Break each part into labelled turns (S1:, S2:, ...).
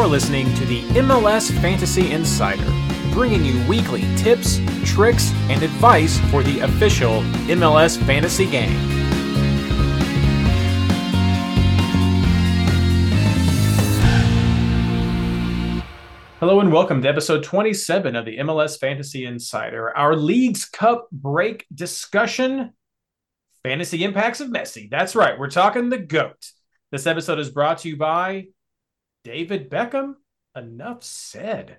S1: You're listening to the MLS Fantasy Insider, bringing you weekly tips, tricks, and advice for the official MLS fantasy game. Hello and welcome to episode 27 of the MLS Fantasy Insider, our Leagues Cup break discussion fantasy impacts of Messi. That's right, we're talking the GOAT. This episode is brought to you by David Beckham. Enough said.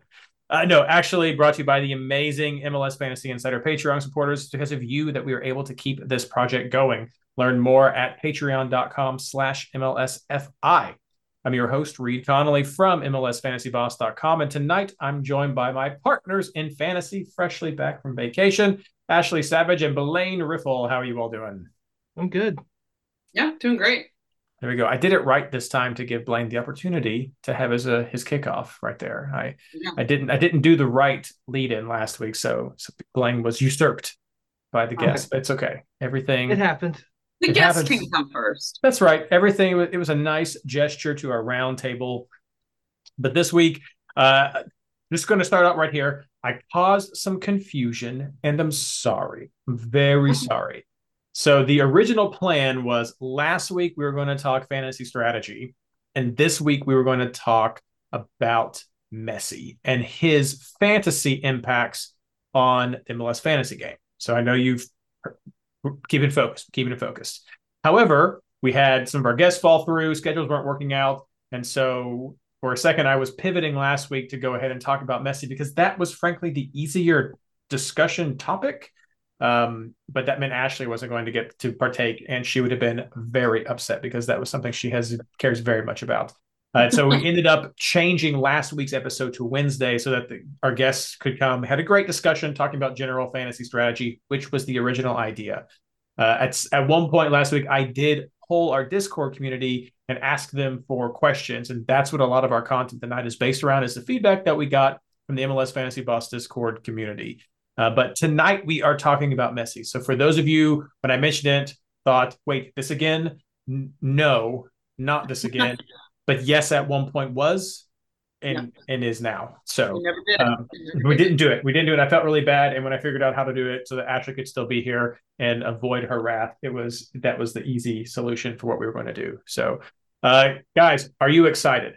S1: Uh, no, actually brought to you by the amazing MLS Fantasy Insider Patreon supporters. Because of you that we are able to keep this project going. Learn more at patreon.com slash MLSFI. I'm your host, Reid Connolly from MLSFantasyBoss.com. And tonight I'm joined by my partners in fantasy, freshly back from vacation, Ashley Savage and Blayne Riffle. How are you all doing?
S2: I'm good.
S3: Yeah, doing great.
S1: There we go. I did it right this time to give Blayne the opportunity to have his uh, his kickoff right there. I yeah. I didn't I didn't do the right lead in last week, so, so Blayne was usurped by the guest. Okay. It's okay. Everything
S2: it happened.
S3: The it guest can come first.
S1: That's right. Everything it was a nice gesture to our round table. But this week, uh, just going to start out right here. I caused some confusion, and I'm sorry. I'm very sorry. So the original plan was last week we were going to talk fantasy strategy, and this week we were going to talk about Messi and his fantasy impacts on the MLS fantasy game. So I know you've keep it focused, keeping it focused. However, we had some of our guests fall through, schedules weren't working out, and so for a second I was pivoting last week to go ahead and talk about Messi because that was frankly the easier discussion topic. Um, but that meant Ashley wasn't going to get to partake, and she would have been very upset because that was something she has cares very much about. Uh, so we ended up changing last week's episode to Wednesday so that the, our guests could come. Had a great discussion talking about general fantasy strategy, which was the original idea. Uh, at at one point last week, I did poll our Discord community and ask them for questions, and that's what a lot of our content tonight is based around. Is the feedback that we got from the MLS Fantasy Boss Discord community. Uh, but tonight we are talking about Messi. So for those of you, when I mentioned it, thought, wait, this again? N- no, not this again. but yes, at one point was and yeah. and is now. So
S3: did um,
S1: we didn't do it. We didn't do it. I felt really bad. And when I figured out how to do it so that Ashley could still be here and avoid her wrath, it was that was the easy solution for what we were going to do. So uh guys, are you excited?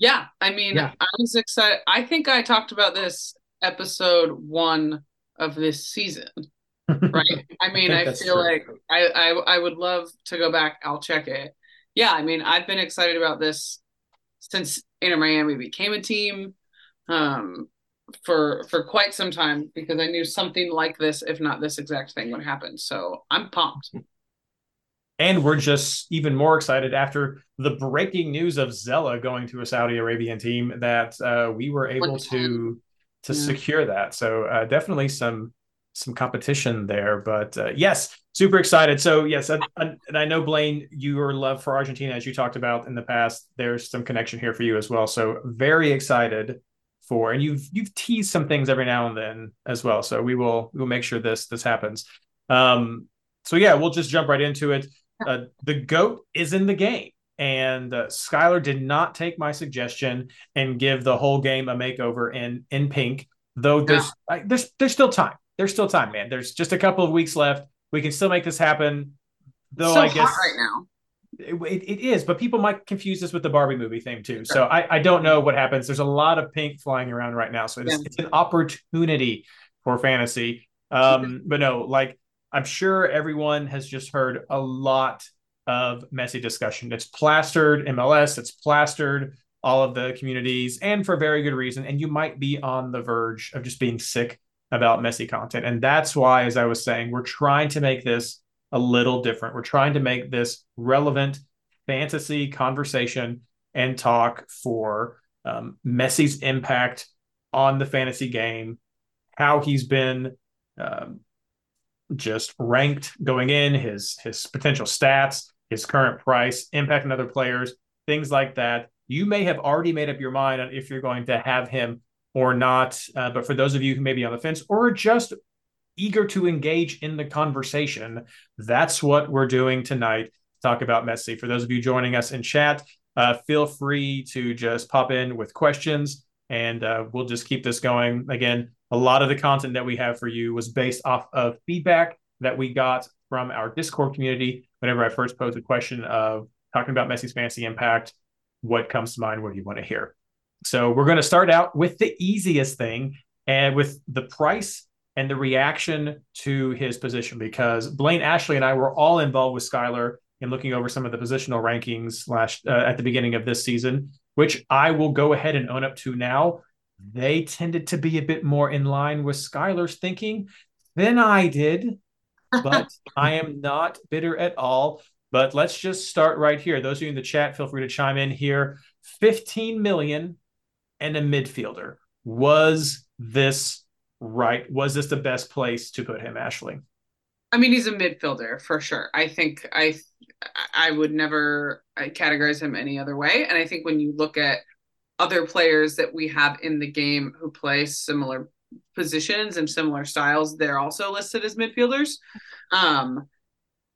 S3: Yeah, I mean, yeah. I was excited. I think I talked about this episode one of this season. Right. I mean, I, I feel true. like I, I I would love to go back. I'll check it. Yeah, I mean, I've been excited about this since Inter Miami became a team. Um for for quite some time because I knew something like this, if not this exact thing, would happen. So I'm pumped.
S1: And we're just even more excited after the breaking news of Zella going to a Saudi Arabian team that uh, we were able to to yeah. secure that. So uh, definitely some some competition there. But uh, yes, super excited. So yes, and, and I know Blayne, your love for Argentina, as you talked about in the past, there's some connection here for you as well. So very excited for, and you've you've teased some things every now and then as well. So we will we will make sure this this happens. Um, so yeah, we'll just jump right into it. Uh, the goat is in the game and uh, Skylar did not take my suggestion and give the whole game a makeover in in pink. Though there's there's there's still time. There's still time, man. There's just a couple of weeks left. We can still make this happen. Though
S3: so
S1: I guess
S3: right now.
S1: It, it is, but people might confuse this with the Barbie movie thing too. So I, I don't know what happens. There's a lot of pink flying around right now, so it's, yeah. it's an opportunity for fantasy. Um, but no, like I'm sure everyone has just heard a lot of Messi discussion. It's plastered MLS, it's plastered all of the communities, and for very good reason. And you might be on the verge of just being sick about Messi content. And that's why, as I was saying, we're trying to make this a little different. We're trying to make this relevant fantasy conversation and talk for um, Messi's impact on the fantasy game, how he's been um, just ranked going in, his his potential stats, his current price, impact on other players, things like that. You may have already made up your mind on if you're going to have him or not. Uh, but for those of you who may be on the fence or just eager to engage in the conversation, that's what we're doing tonight. Talk about Messi. For those of you joining us in chat, uh, feel free to just pop in with questions and uh, we'll just keep this going. Again, a lot of the content that we have for you was based off of feedback that we got from our Discord community whenever I first posed a question of talking about Messi's fantasy impact. What comes to mind? What do you want to hear? So we're going to start out with the easiest thing and with the price and the reaction to his position because Blayne, Ashley, and I were all involved with Skylar in looking over some of the positional rankings last uh, at the beginning of this season, which I will go ahead and own up to now. They tended to be a bit more in line with Skylar's thinking than I did, but I am not bitter at all. But let's just start right here. Those of you in the chat, feel free to chime in here. 15 million and a midfielder. Was this right? Was this the best place to put him, Ashley?
S3: I mean, he's a midfielder for sure. I think I I would never uh, categorize him any other way. And I think when you look at other players that we have in the game who play similar positions and similar styles, they're also listed as midfielders. Um,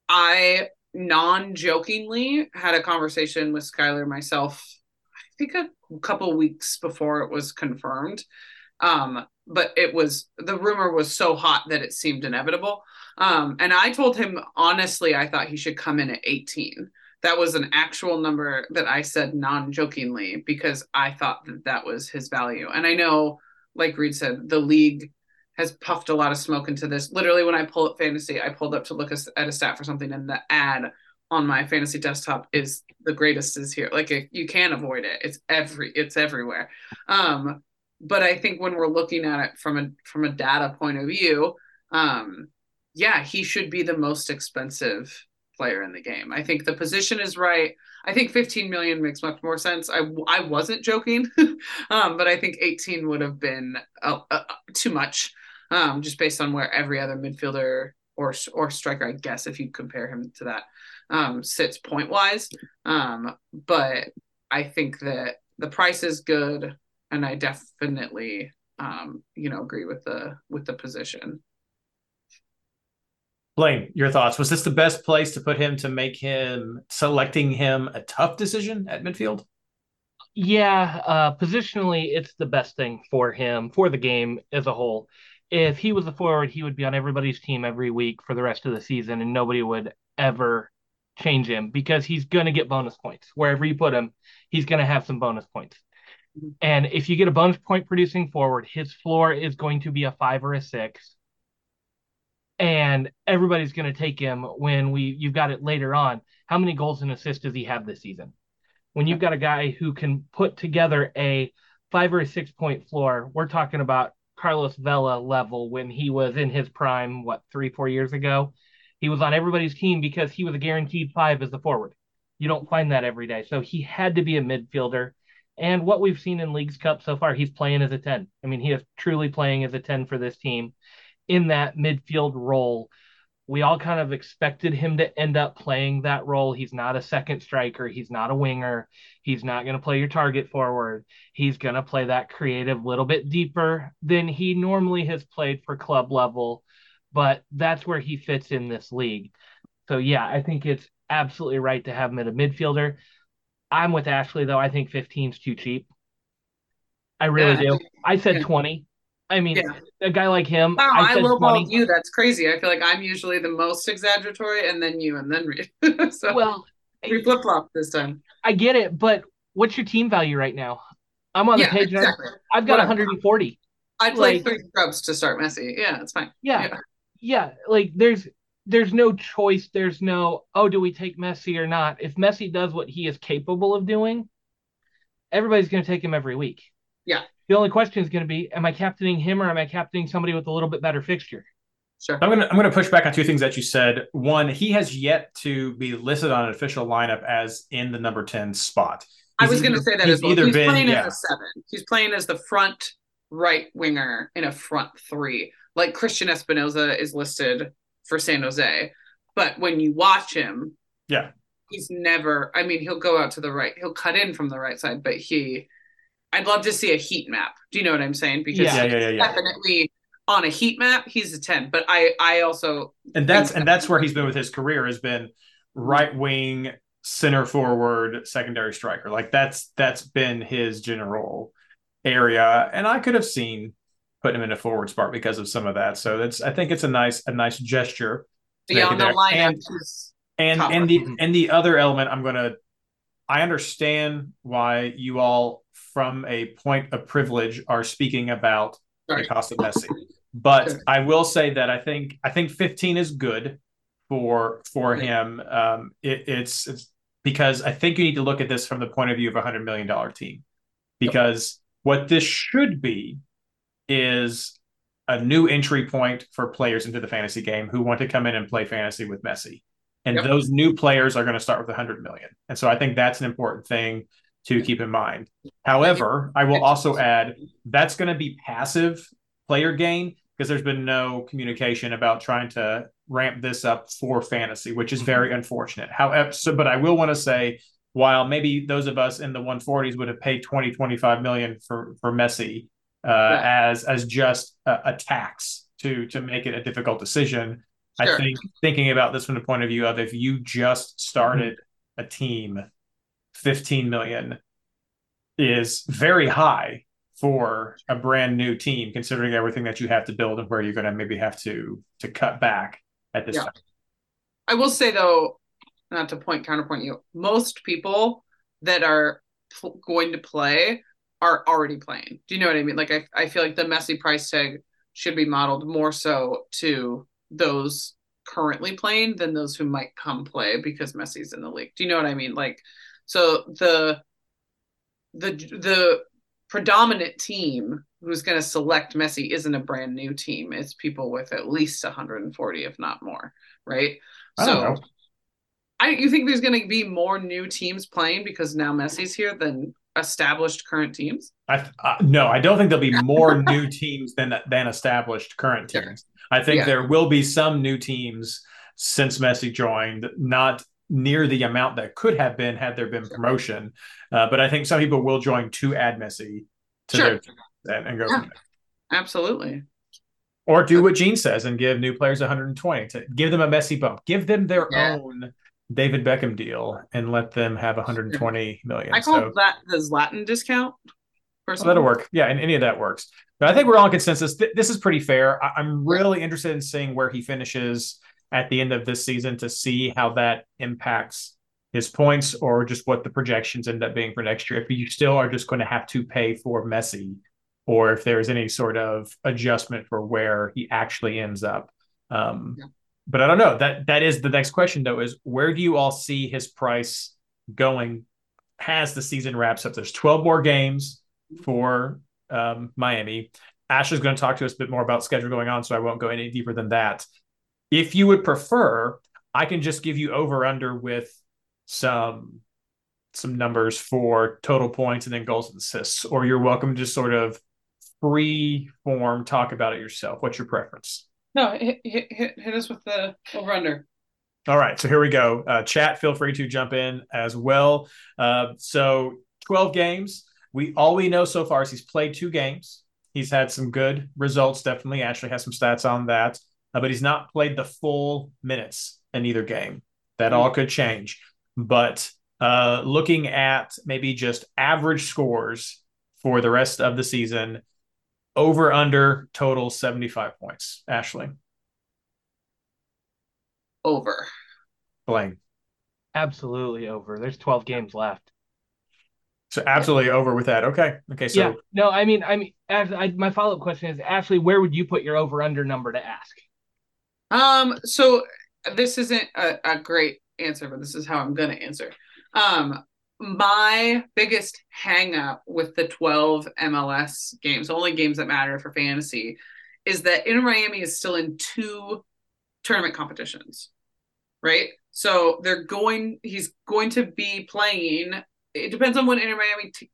S3: I non-jokingly had a conversation with Skylar myself. I think a couple weeks before it was confirmed. Um, but it was the rumor was so hot that it seemed inevitable. Um, and I told him honestly, I thought he should come in at 18. That was an actual number that I said non jokingly because I thought that that was his value. And I know, like Reid said, the league has puffed a lot of smoke into this. Literally, when I pull up fantasy, I pulled up to look at a stat for something, and the ad on my fantasy desktop is the greatest is here. Like you can't avoid it. It's every it's everywhere. Um, but I think when we're looking at it from a from a data point of view, um, yeah, he should be the most expensive player in the game. I think the position is right. I think 15 million makes much more sense. I, I wasn't joking, um, but I think 18 would have been uh, uh, too much, um, just based on where every other midfielder or or striker, I guess, if you compare him to that, um, sits point wise. Um, but I think that the price is good, and I definitely, um, you know, agree with the with the position.
S1: Blayne, your thoughts. Was this the best place to put him to make him selecting him a tough decision at midfield?
S2: Yeah, uh, positionally, it's the best thing for him for the game as a whole. If he was a forward, he would be on everybody's team every week for the rest of the season, and nobody would ever change him because he's going to get bonus points wherever you put him. He's going to have some bonus points. And if you get a bonus point producing forward, his floor is going to be a five or a six and everybody's going to take him when we you've got it later on. How many goals and assists does he have this season? When you've got a guy who can put together a five or a six point floor, we're talking about Carlos Vela level when he was in his prime, what, three, four years ago? He was on everybody's team because he was a guaranteed five as the forward. You don't find that every day. So he had to be a midfielder. And what we've seen in Leagues Cup so far, he's playing as a 10. I mean, he is truly playing as a 10 for this team in that midfield role. We all kind of expected him to end up playing that role. He's not a second striker. He's not a winger. He's not going to play your target forward. He's going to play that creative little bit deeper than he normally has played for club level. But that's where he fits in this league. So, yeah, I think it's absolutely right to have him at a midfielder. I'm with Ashley, though. I think 15 is too cheap. I really yeah, do. I said yeah. 20. I mean, yeah. a guy like him.
S3: Wow, I, I lowballed you. That's crazy. I feel like I'm usually the most exaggeratory, and then you, and then Reid. so well, we flip flop this time.
S2: I get it, but what's your team value right now? I'm on yeah, the page exactly. I've got Whatever. 140.
S3: I'd play like, three scrubs to start Messi. Yeah, it's fine.
S2: Yeah, yeah, yeah. Like there's there's no choice. There's no oh, do we take Messi or not? If Messi does what he is capable of doing, everybody's going to take him every week.
S3: Yeah.
S2: The only question is going to be: Am I captaining him or am I captaining somebody with a little bit better fixture?
S1: Sure. I'm gonna I'm gonna push back on two things that you said. One, he has yet to be listed on an official lineup as in the number ten spot.
S3: He's I was going to say that as well. Either he's been, playing yeah. as a seven. He's playing as the front right winger in a front three, like Cristian Espinoza is listed for San Jose. But when you watch him,
S1: yeah,
S3: he's never. I mean, he'll go out to the right. He'll cut in from the right side, but he I'd love to see a heat map. Do you know what I'm saying?
S1: Because yeah, yeah, yeah, yeah.
S3: definitely on a heat map, he's a 10. But I I also
S1: And that's and that's where he's been with his career has been right wing center forward, secondary striker. Like that's that's been his general area, and I could have seen putting him in a forward spot because of some of that. So that's I think it's a nice a nice gesture.
S3: Beyond the lineup,
S1: and and, and the and the other element, I'm gonna. I understand why you all, from a point of privilege, are speaking about Sorry. the cost of Messi. But I will say that I think I think 15 is good for for him. Um, it, it's it's because I think you need to look at this from the point of view of a hundred million dollar team, because what this should be is a new entry point for players into the fantasy game who want to come in and play fantasy with Messi. And yep. those new players are going to start with a 100 million. And so I think that's an important thing to keep in mind. However, I will also add that's going to be passive player gain because there's been no communication about trying to ramp this up for fantasy, which is very mm-hmm. unfortunate. However, so but I will want to say while maybe those of us in the 140s would have paid 20 25 million for for Messi uh, yeah. as as just a, a, tax to to make it a difficult decision. Sure. I think thinking about this from the point of view of if you just started mm-hmm. a team, 15 million is very high for a brand new team, considering everything that you have to build and where you're going to maybe have to to cut back at this yeah. time.
S3: I will say though, not to point counterpoint you, most people that are pl- going to play are already playing. Do you know what I mean? Like I, I feel like the Messi price tag should be modeled more so to those currently playing than those who might come play because Messi's in the league. Do you know what I mean? Like so the the the predominant team who's going to select Messi isn't a brand new team. It's people with at least 140, if not more, right?
S1: I so,
S3: I you think there's going to be more new teams playing because now Messi's here than established current teams?
S1: I uh, no, I don't think there'll be more new teams than than established current teams. I think yeah. there will be some new teams since Messi joined, not near the amount that could have been had there been promotion. Uh, but I think some people will join to add Messi to sure. their and, go yeah.
S3: Absolutely.
S1: Or do what Gene says and give new players 120 to give them a Messi bump. Give them their yeah. own David Beckham deal and let them have 120 million.
S3: I call so, that the Zlatan discount.
S1: Well, that'll work. Yeah, and any of that works. But I think we're all in consensus. Th- this is pretty fair. I- I'm really interested in seeing where he finishes at the end of this season to see how that impacts his points or just what the projections end up being for next year. If you still are just going to have to pay for Messi, or if there's any sort of adjustment for where he actually ends up. Um, yeah. But I don't know. That that is the next question though. Is where do you all see his price going as the season wraps up? There's 12 more games for um, Miami. Ashley's going to talk to us a bit more about schedule going on, so I won't go any deeper than that. If you would prefer, I can just give you over under with some some numbers for total points and then goals and assists, or you're welcome to just sort of free form talk about it yourself. What's your preference?
S3: No, hit hit hit, hit us with the over under.
S1: All right, so here we go. Uh, chat, feel free to jump in as well. Uh, so 12 games. We all we know so far is he's played two games. He's had some good results. Definitely, Ashley has some stats on that uh, but he's not played the full minutes in either game. That mm-hmm. all could change. But uh, looking at maybe just average scores for the rest of the season, over under total 75 points. Ashley.
S3: Over.
S1: Blayne.
S2: Absolutely over. There's 12 games left.
S1: So absolutely over with that. Okay. Okay. So
S2: yeah. no, I mean, I mean, as I, my follow up question is, Ashley, where would you put your over under number to ask?
S3: Um, so this isn't a, a great answer, but this is how I'm gonna answer. Um, my biggest hang up with the 12 MLS games, only games that matter for fantasy, is that Inter Miami is still in two tournament competitions, right? So they're going, he's going to be playing. It depends on when Inter Miami t-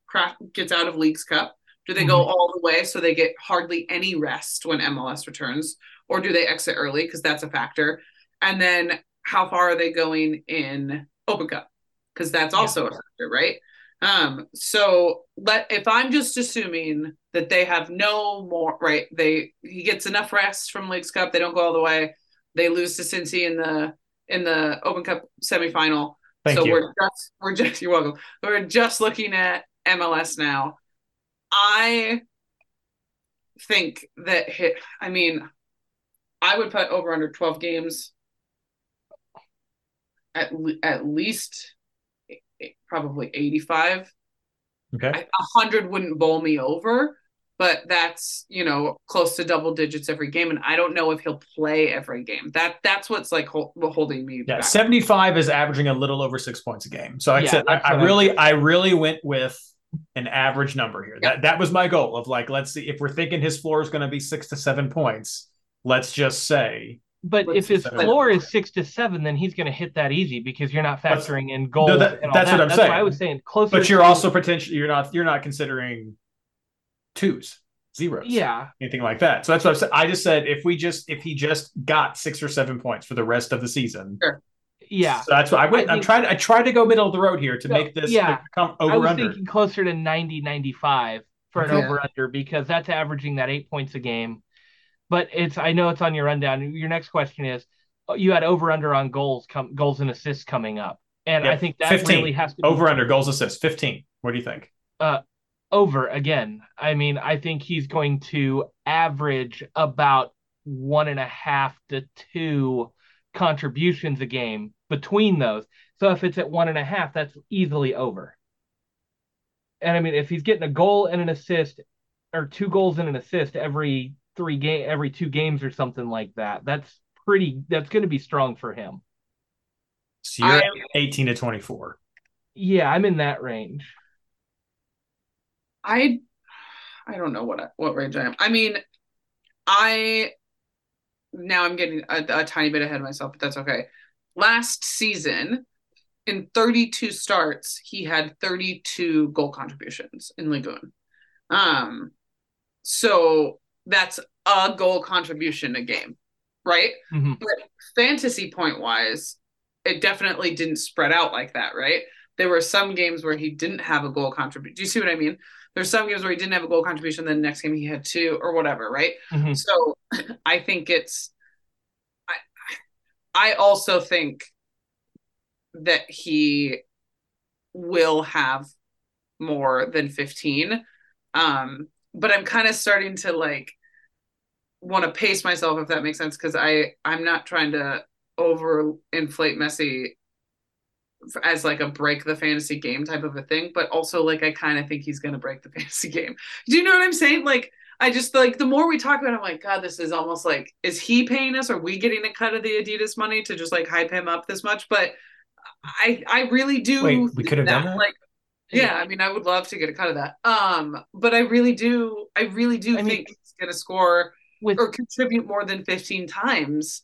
S3: gets out of Leagues Cup. Do they mm-hmm. go all the way so they get hardly any rest when MLS returns? or do they exit early? Because that's a factor. And then how far are they going in Open Cup? Because that's also yeah. a factor, right? Um, so let if I'm just assuming that they have no more right, they he gets enough rest from Leagues Cup, they don't go all the way, they lose to Cincy in the in the Open Cup semifinal.
S1: Thank
S3: so
S1: you.
S3: we're just we're just you're welcome. We're just looking at MLS now. I think that hit. I mean, I would put over under twelve games. At at least probably eighty five.
S1: Okay,
S3: a hundred wouldn't bowl me over, but that's you know close to double digits every game, and I don't know if he'll play every game. That that's what's like hold, holding me. Back.
S1: Yeah, seventy five is averaging a little over six points a game. So like yeah, I said, I, I really, I really went with an average number here. That that was my goal of like, let's see if we're thinking his floor is going to be six to seven points. Let's just say.
S2: But if his floor is six to seven, then he's going to hit that easy because you're not factoring that's, in goals. No, that,
S1: that's
S2: that.
S1: what I'm
S2: that's
S1: saying.
S2: I was saying closer.
S1: But you're also potentially you're not you're not considering twos, zeros,
S2: yeah,
S1: anything like that. So that's what I said. I just said if we just if he just got six or seven points for the rest of the season,
S3: sure.
S2: Yeah,
S1: so that's what I went. I am trying. To I tried to go middle of the road here to so, make this
S2: yeah.
S1: come over
S2: I was
S1: under.
S2: thinking closer to 90, 95 for an yeah. over under because that's averaging that eight points a game. But it's I know it's on your rundown. Your next question is oh, you had over under on goals come goals and assists coming up, and I think that 15. really has to
S1: be, over under goals assists fifteen. What do you think?
S2: Uh, over again. I mean, I think he's going to average about one and a half to two contributions a game between those. So if it's at one and a half, that's easily over. And I mean, if he's getting a goal and an assist, or two goals and an assist every three game, every two games or something like that, that's pretty. That's going to be strong for him.
S1: So you're I, 18 to 24.
S2: Yeah, I'm in that range.
S3: I I don't know what what range I am. I mean, I now I'm getting a, a tiny bit ahead of myself, but that's okay. Last season, in 32 starts, he had 32 goal contributions in Ligue 1. Um, so that's a goal contribution a game, right?
S2: Mm-hmm.
S3: But fantasy point wise, it definitely didn't spread out like that, right? There were some games where he didn't have a goal contribution. Do you see what I mean? There's some games where he didn't have a goal contribution, then the next game he had two or whatever, right?
S2: Mm-hmm.
S3: So I think it's I also think that he will have more than 15. Um, but I'm kind of starting to like want to pace myself if that makes sense because I I'm not trying to over inflate Messi as like a break the fantasy game type of a thing, but also like I kind of think he's gonna break the fantasy game. Do you know what I'm saying? Like I just like the more we talk about it, I'm like, God, this is almost like, is he paying us? Are we getting a cut of the Adidas money to just like hype him up this much? But I I really do
S1: Wait, we could have done that.
S3: Like yeah, I mean I would love to get a cut of that. Um, but I really do I really do I think mean, he's gonna score with or contribute more than 15 times.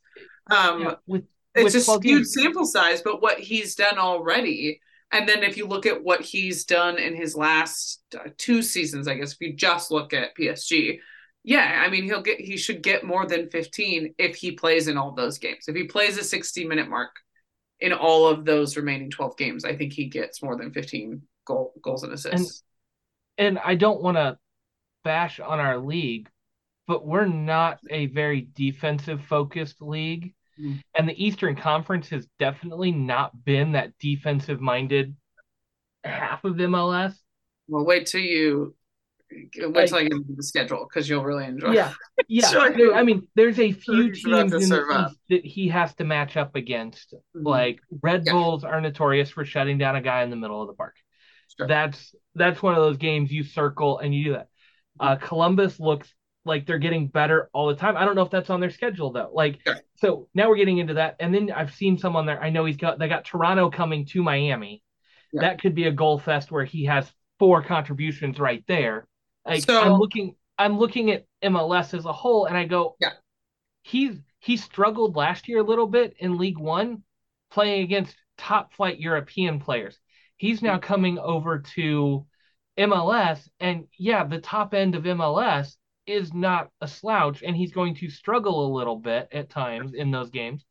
S3: Um yeah, with it's a skewed sample size, but what he's done already. And then if you look at what he's done in his last uh, two seasons, I guess if you just look at PSG, yeah, I mean he'll get he should get more than 15 if he plays in all those games. If he plays a 60 minute mark in all of those remaining 12 games, I think he gets more than 15 goal, goals and assists.
S2: And, and I don't want to bash on our league, but we're not a very defensive focused league. Mm. And the Eastern Conference has definitely not been that defensive minded half of MLS.
S3: Well, wait till you wait like, till I get the schedule because you'll really enjoy.
S2: Yeah, yeah. sure. I mean, there's a few teams in the East that he has to match up against. Mm-hmm. Like Red yeah. Bulls are notorious for shutting down a guy in the middle of the park. Sure. That's that's one of those games you circle and you do that. Uh, Columbus looks like they're getting better all the time. I don't know if that's on their schedule though. Like so now we're getting into that. And then I've seen some on there. I know he's got they got Toronto coming to Miami. Yeah. That could be a goal fest where he has four contributions right there. Like so, I'm looking I'm looking at MLS as a whole and I go,
S3: yeah.
S2: He's he struggled last year a little bit in Ligue 1 playing against top flight European players. He's now mm-hmm. coming over to MLS and yeah, the top end of MLS is not a slouch and he's going to struggle a little bit at times in those games.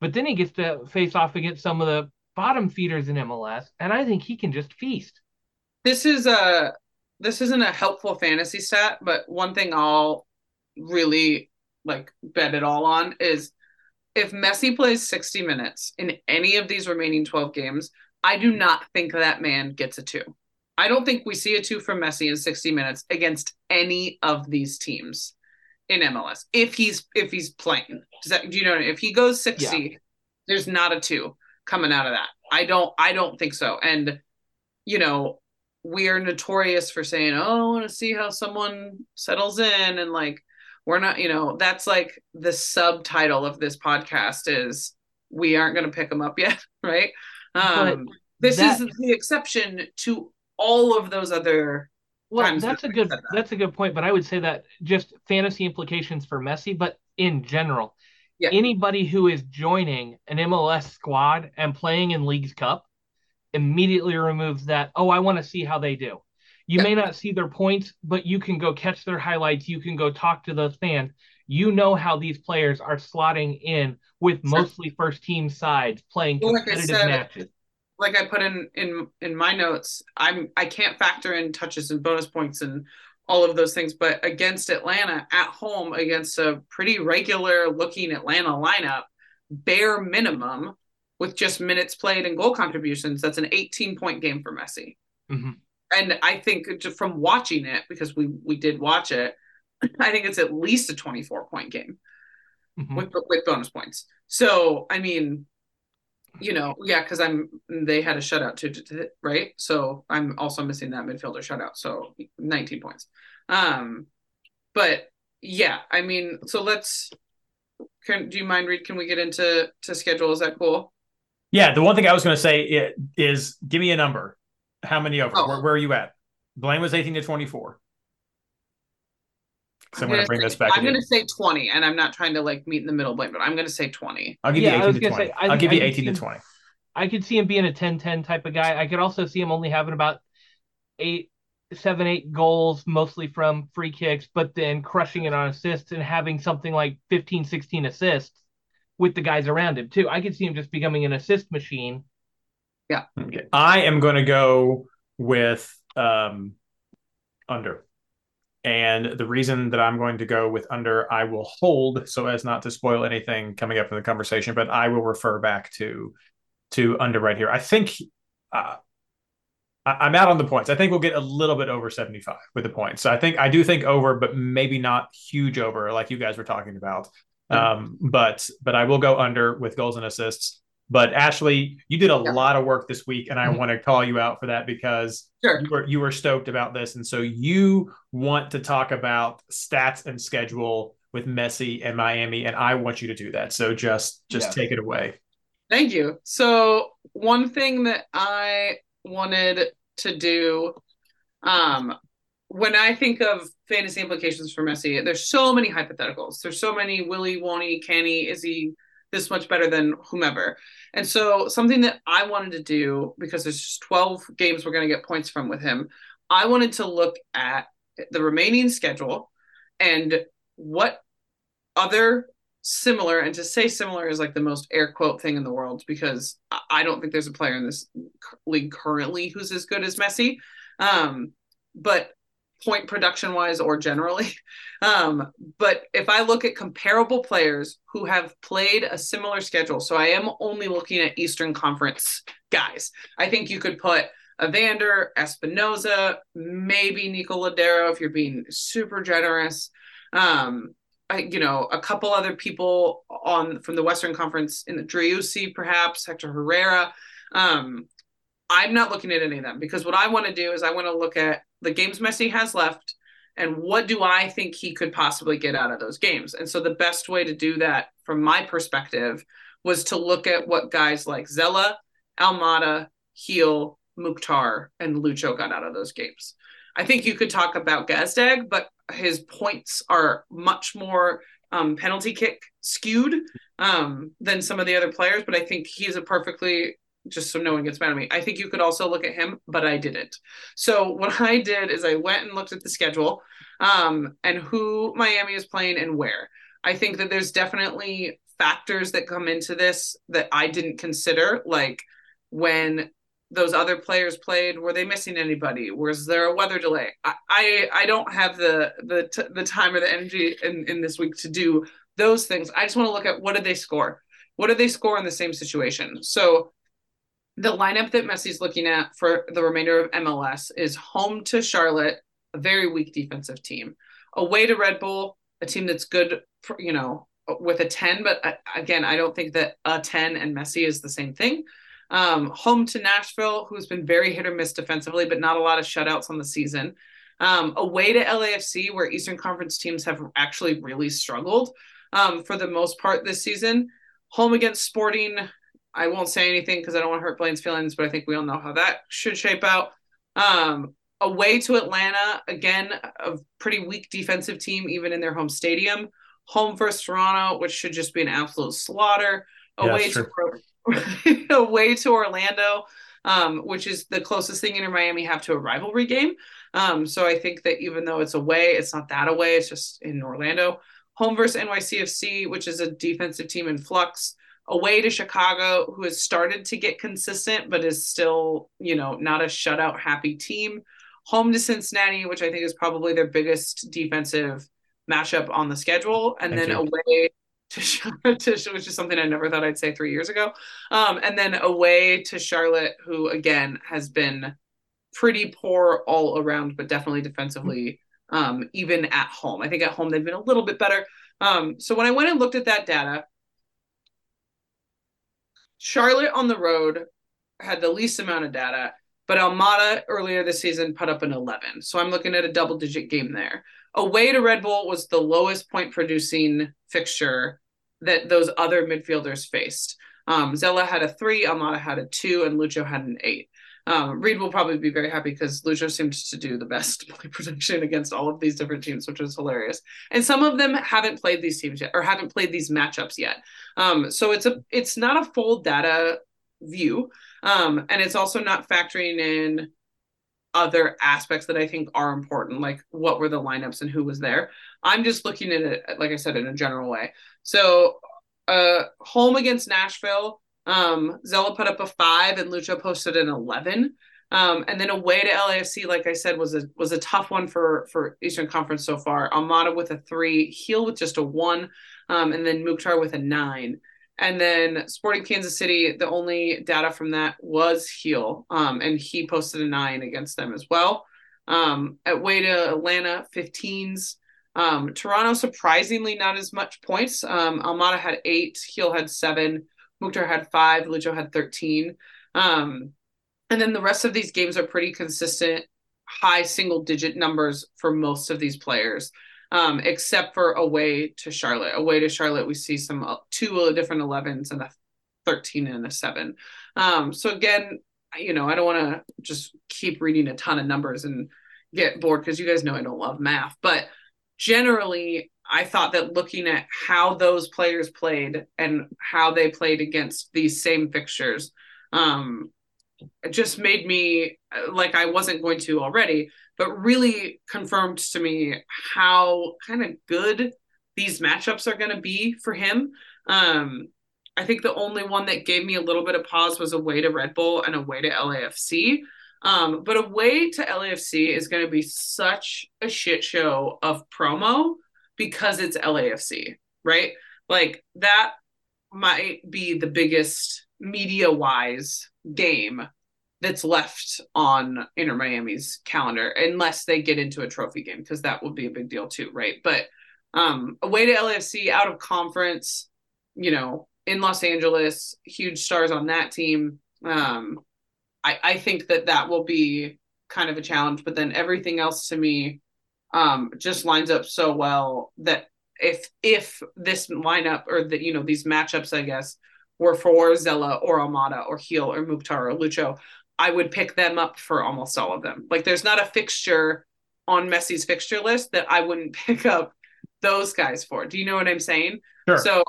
S2: But then he gets to face off against some of the bottom feeders in MLS and I think he can just feast.
S3: This is a this isn't a helpful fantasy stat, but one thing I'll really like bet it all on is if Messi plays 60 minutes in any of these remaining 12 games, I do not think that man gets a two. I don't think we see a two from Messi in 60 minutes against any of these teams in MLS. If he's if he's playing, does that do you know if he goes 60, yeah. there's not a two coming out of that. I don't I don't think so. And you know, we are notorious for saying, "Oh, I want to see how someone settles in," and like we're not, you know, that's like the subtitle of this podcast is we aren't going to pick them up yet, right? Um, this that, is the exception to all of those other.
S2: Well, that's a good that. that's a good point, but I would say that just fantasy implications for Messi, but in general, yeah. anybody who is joining an MLS squad and playing in Leagues Cup immediately removes that. Oh, I want to see how they do. You yeah. may not see their points, but you can go catch their highlights. You can go talk to those fans. You know how these players are slotting in with mostly first team sides playing competitive like said, matches.
S3: Like I put in in in my notes, I'm I can't factor in touches and bonus points and all of those things, but against Atlanta at home against a pretty regular looking Atlanta lineup, bare minimum with just minutes played and goal contributions, that's an 18 point game for Messi. Mm-hmm and I think just from watching it because we we did watch it, I think it's at least a 24 point game mm-hmm. with with bonus points. So I mean, you know, yeah, because I'm they had a shutout to, to, right, so I'm also missing that midfielder shutout, so 19 points. Um, but yeah, I mean, so let's. Can do you mind, Reid? Can we get into to schedule? Is that cool?
S1: Yeah, the one thing I was going to say is, give me a number how many over? Oh. Where, where, are you at? Blayne was 18 to 24.
S3: So I'm, going to bring say, this back. I'm going to say 20, and I'm not trying to like meet in the middle, Blayne, but I'm going to say 20.
S1: I'll give yeah, you 18 to 20. Say, I, will give you 18 to 20.
S2: I could see him being a 10 10 type of guy. I could also see him only having about eight, seven, eight goals, mostly from free kicks, but then crushing it on assists and having something like 15, 16 assists with the guys around him, too. I could see him just becoming an assist machine
S3: yeah.
S1: Okay. I am going to go with um, under. And the reason that I'm going to go with under, I will hold so as not to spoil anything coming up in the conversation, but I will refer back to to under right here. I think uh, I, am out on the points. I think we'll get a little bit over 75 with the points. So I think I do think over, but maybe not huge over like you guys were talking about. Um, but but I will go under with goals and assists. But Ashley, you did a yeah. lot of work this week, and I mm-hmm. want to call you out for that because sure. you were you were stoked about this, and so you want to talk about stats and schedule with Messi and Miami, and I want you to do that. So just just yeah. take it away.
S3: Thank you. So one thing that I wanted to do, um, when I think of fantasy implications for Messi, there's so many hypotheticals. There's so many Willie, won't he, can he, is he this much better than whomever. And so something that I wanted to do because there's just 12 games we're going to get points from with him, I wanted to look at the remaining schedule and what other similar and to say similar is like the most air quote thing in the world because I don't think there's a player in this league currently who's as good as Messi. Um, but point production wise or generally. Um, but if I look at comparable players who have played a similar schedule, so I am only looking at Eastern Conference guys. I think you could put Evander, Espinoza, maybe Nico Lodeiro if you're being super generous. Um, I, you know, a couple other people on from the Western Conference in the Driussi, perhaps Hector Herrera. Um, I'm not looking at any of them because what I want to do is I want to look at the games Messi has left and what do I think he could possibly get out of those games. And so the best way to do that from my perspective was to look at what guys like Zella, Almada, Gil, Mukhtar, and Lucho got out of those games. I think you could talk about Gazdag, but his points are much more um, penalty kick skewed um, than some of the other players. But I think he's a perfectly just so no one gets mad at me. I think you could also look at him, but I didn't. So what I did is I went and looked at the schedule um, and who Miami is playing and where. I think that there's definitely factors that come into this that I didn't consider, like when those other players played were they missing anybody was there a weather delay i i, I don't have the the t- the time or the energy in in this week to do those things i just want to look at what did they score what did they score in the same situation? So the lineup that Messi's looking at for the remainder of MLS is home to Charlotte, a very weak defensive team, away to Red Bull, a team that's good, for, you know, with a 10. But uh, again, I don't think that a 10 and Messi is the same thing. Um, home to Nashville, who's been very hit or miss defensively, but not a lot of shutouts on the season. Um, away to LAFC, where Eastern Conference teams have actually really struggled um, for the most part this season. Home against Sporting, I won't say anything because I don't want to hurt Blayne's feelings, but I think we all know how that should shape out. Um, away to Atlanta, again, a pretty weak defensive team, even in their home stadium. Home versus Toronto, which should just be an absolute slaughter. Away yeah, to away to Orlando, um, which is the closest thing Inter Miami have to a rivalry game. Um, so I think that even though it's away, it's not that away. It's just in Orlando. Home versus NYCFC, which is a defensive team in flux. Away to Chicago, who has started to get consistent, but is still, you know, not a shutout happy team. Home to Cincinnati, which I think is probably their biggest defensive matchup on the schedule, and Thank then you. away to, to which is something I never thought I'd say three years ago. Um, and then away to Charlotte, who again has been pretty poor all around, but definitely defensively, um, even at home. I think at home they've been a little bit better. Um, so when I went and looked at that data, Charlotte on the road had the least amount of data, but Almada earlier this season put up an 11. So I'm looking at a double digit game there. Away to Red Bull was the lowest point producing fixture that those other midfielders faced. Um, Zella had a three, Almada had a two, and Lucho had an eight. Um, Reid will probably be very happy because Lucho seemed to do the best play protection against all of these different teams, which is hilarious. And some of them haven't played these teams yet or haven't played these matchups yet. Um, so it's a it's not a full data view, um, and it's also not factoring in other aspects that I think are important, like what were the lineups and who was there. I'm just looking at it, like I said, in a general way. So, uh, home against Nashville um, Zella put up a five and Lucho posted an 11. Um, and then away to LAFC, like I said, was a was a tough one for for Eastern Conference so far. Almada with a three, Gil with just a one, um, and then Mukhtar with a nine. And then Sporting Kansas City, the only data from that was Gil, um, and he posted a nine against them as well. Um, at way to Atlanta, 15s. Um, Toronto, surprisingly, not as much points. Um, Almada had eight, Gil had seven. Mukhtar had five, Lucho had 13. Um, and then the rest of these games are pretty consistent, high single digit numbers for most of these players, um, except for away to Charlotte. Away to Charlotte, we see some uh, two different 11s and a 13 and a seven. Um, so again, you know, I don't want to just keep reading a ton of numbers and get bored because you guys know I don't love math, but generally I thought that looking at how those players played and how they played against these same fixtures, um, just made me like I wasn't going to already, but really confirmed to me how kind of good these matchups are going to be for him. Um, I think the only one that gave me a little bit of pause was a away to Red Bull and a away to LAFC. Um, but a away to LAFC is going to be such a shit show of promo because it's LAFC, right? Like that might be the biggest media wise game that's left on Inter Miami's calendar unless they get into a trophy game because that would be a big deal too, right? But um away to LAFC out of conference, you know, in Los Angeles, huge stars on that team. Um I I think that that will be kind of a challenge, but then everything else to me um, just lines up so well that if if this lineup or the you know these matchups, I guess, were for Zella or Almada or Gil or Mukhtar or Lucho, I would pick them up for almost all of them. Like there's not a fixture on Messi's fixture list that I wouldn't pick up those guys for. Do you know what I'm saying? Sure. So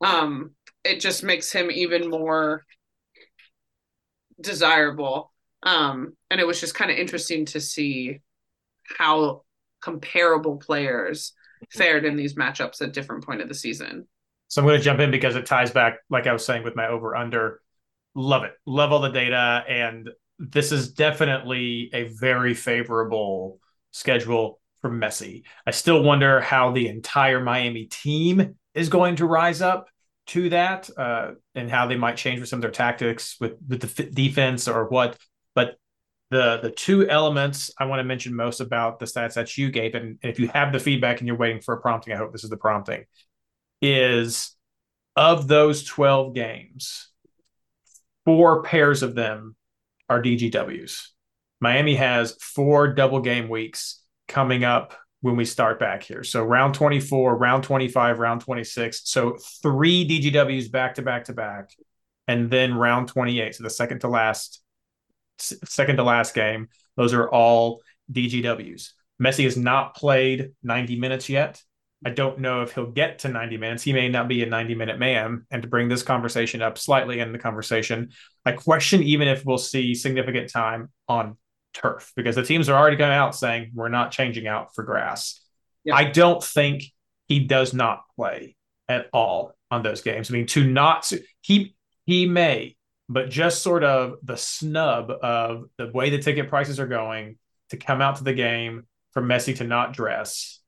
S3: um it just makes him even more desirable. Um and it was just kind of interesting to see how comparable players fared in these matchups at different point of the season.
S1: So I'm going to jump in because it ties back, like I was saying with my over under. Love it. Love all the data. And this is definitely a very favorable schedule for Messi. I still wonder how the entire Miami team is going to rise up to that uh, and how they might change with some of their tactics with, with the f- defense or what. The the two elements I want to mention most about the stats that you gave, and if you have the feedback and you're waiting for a prompting, I hope this is the prompting, is of those 12 games, four pairs of them are DGWs. Miami has four double game weeks coming up when we start back here. So round 24, round 25, round 26. So three DGWs back to back to back. And then round 28. So the second to last second to last game. Those are all DGWs. Messi has not played 90 minutes yet. I don't know if he'll get to 90 minutes. He may not be a 90 minute man. And to bring this conversation up slightly in the conversation, I question even if we'll see significant time on turf because the teams are already going out saying we're not changing out for grass. Yep. I don't think he does not play at all on those games. I mean, to not he he may, but just sort of the snub of the way the ticket prices are going to come out to the game for Messi to not dress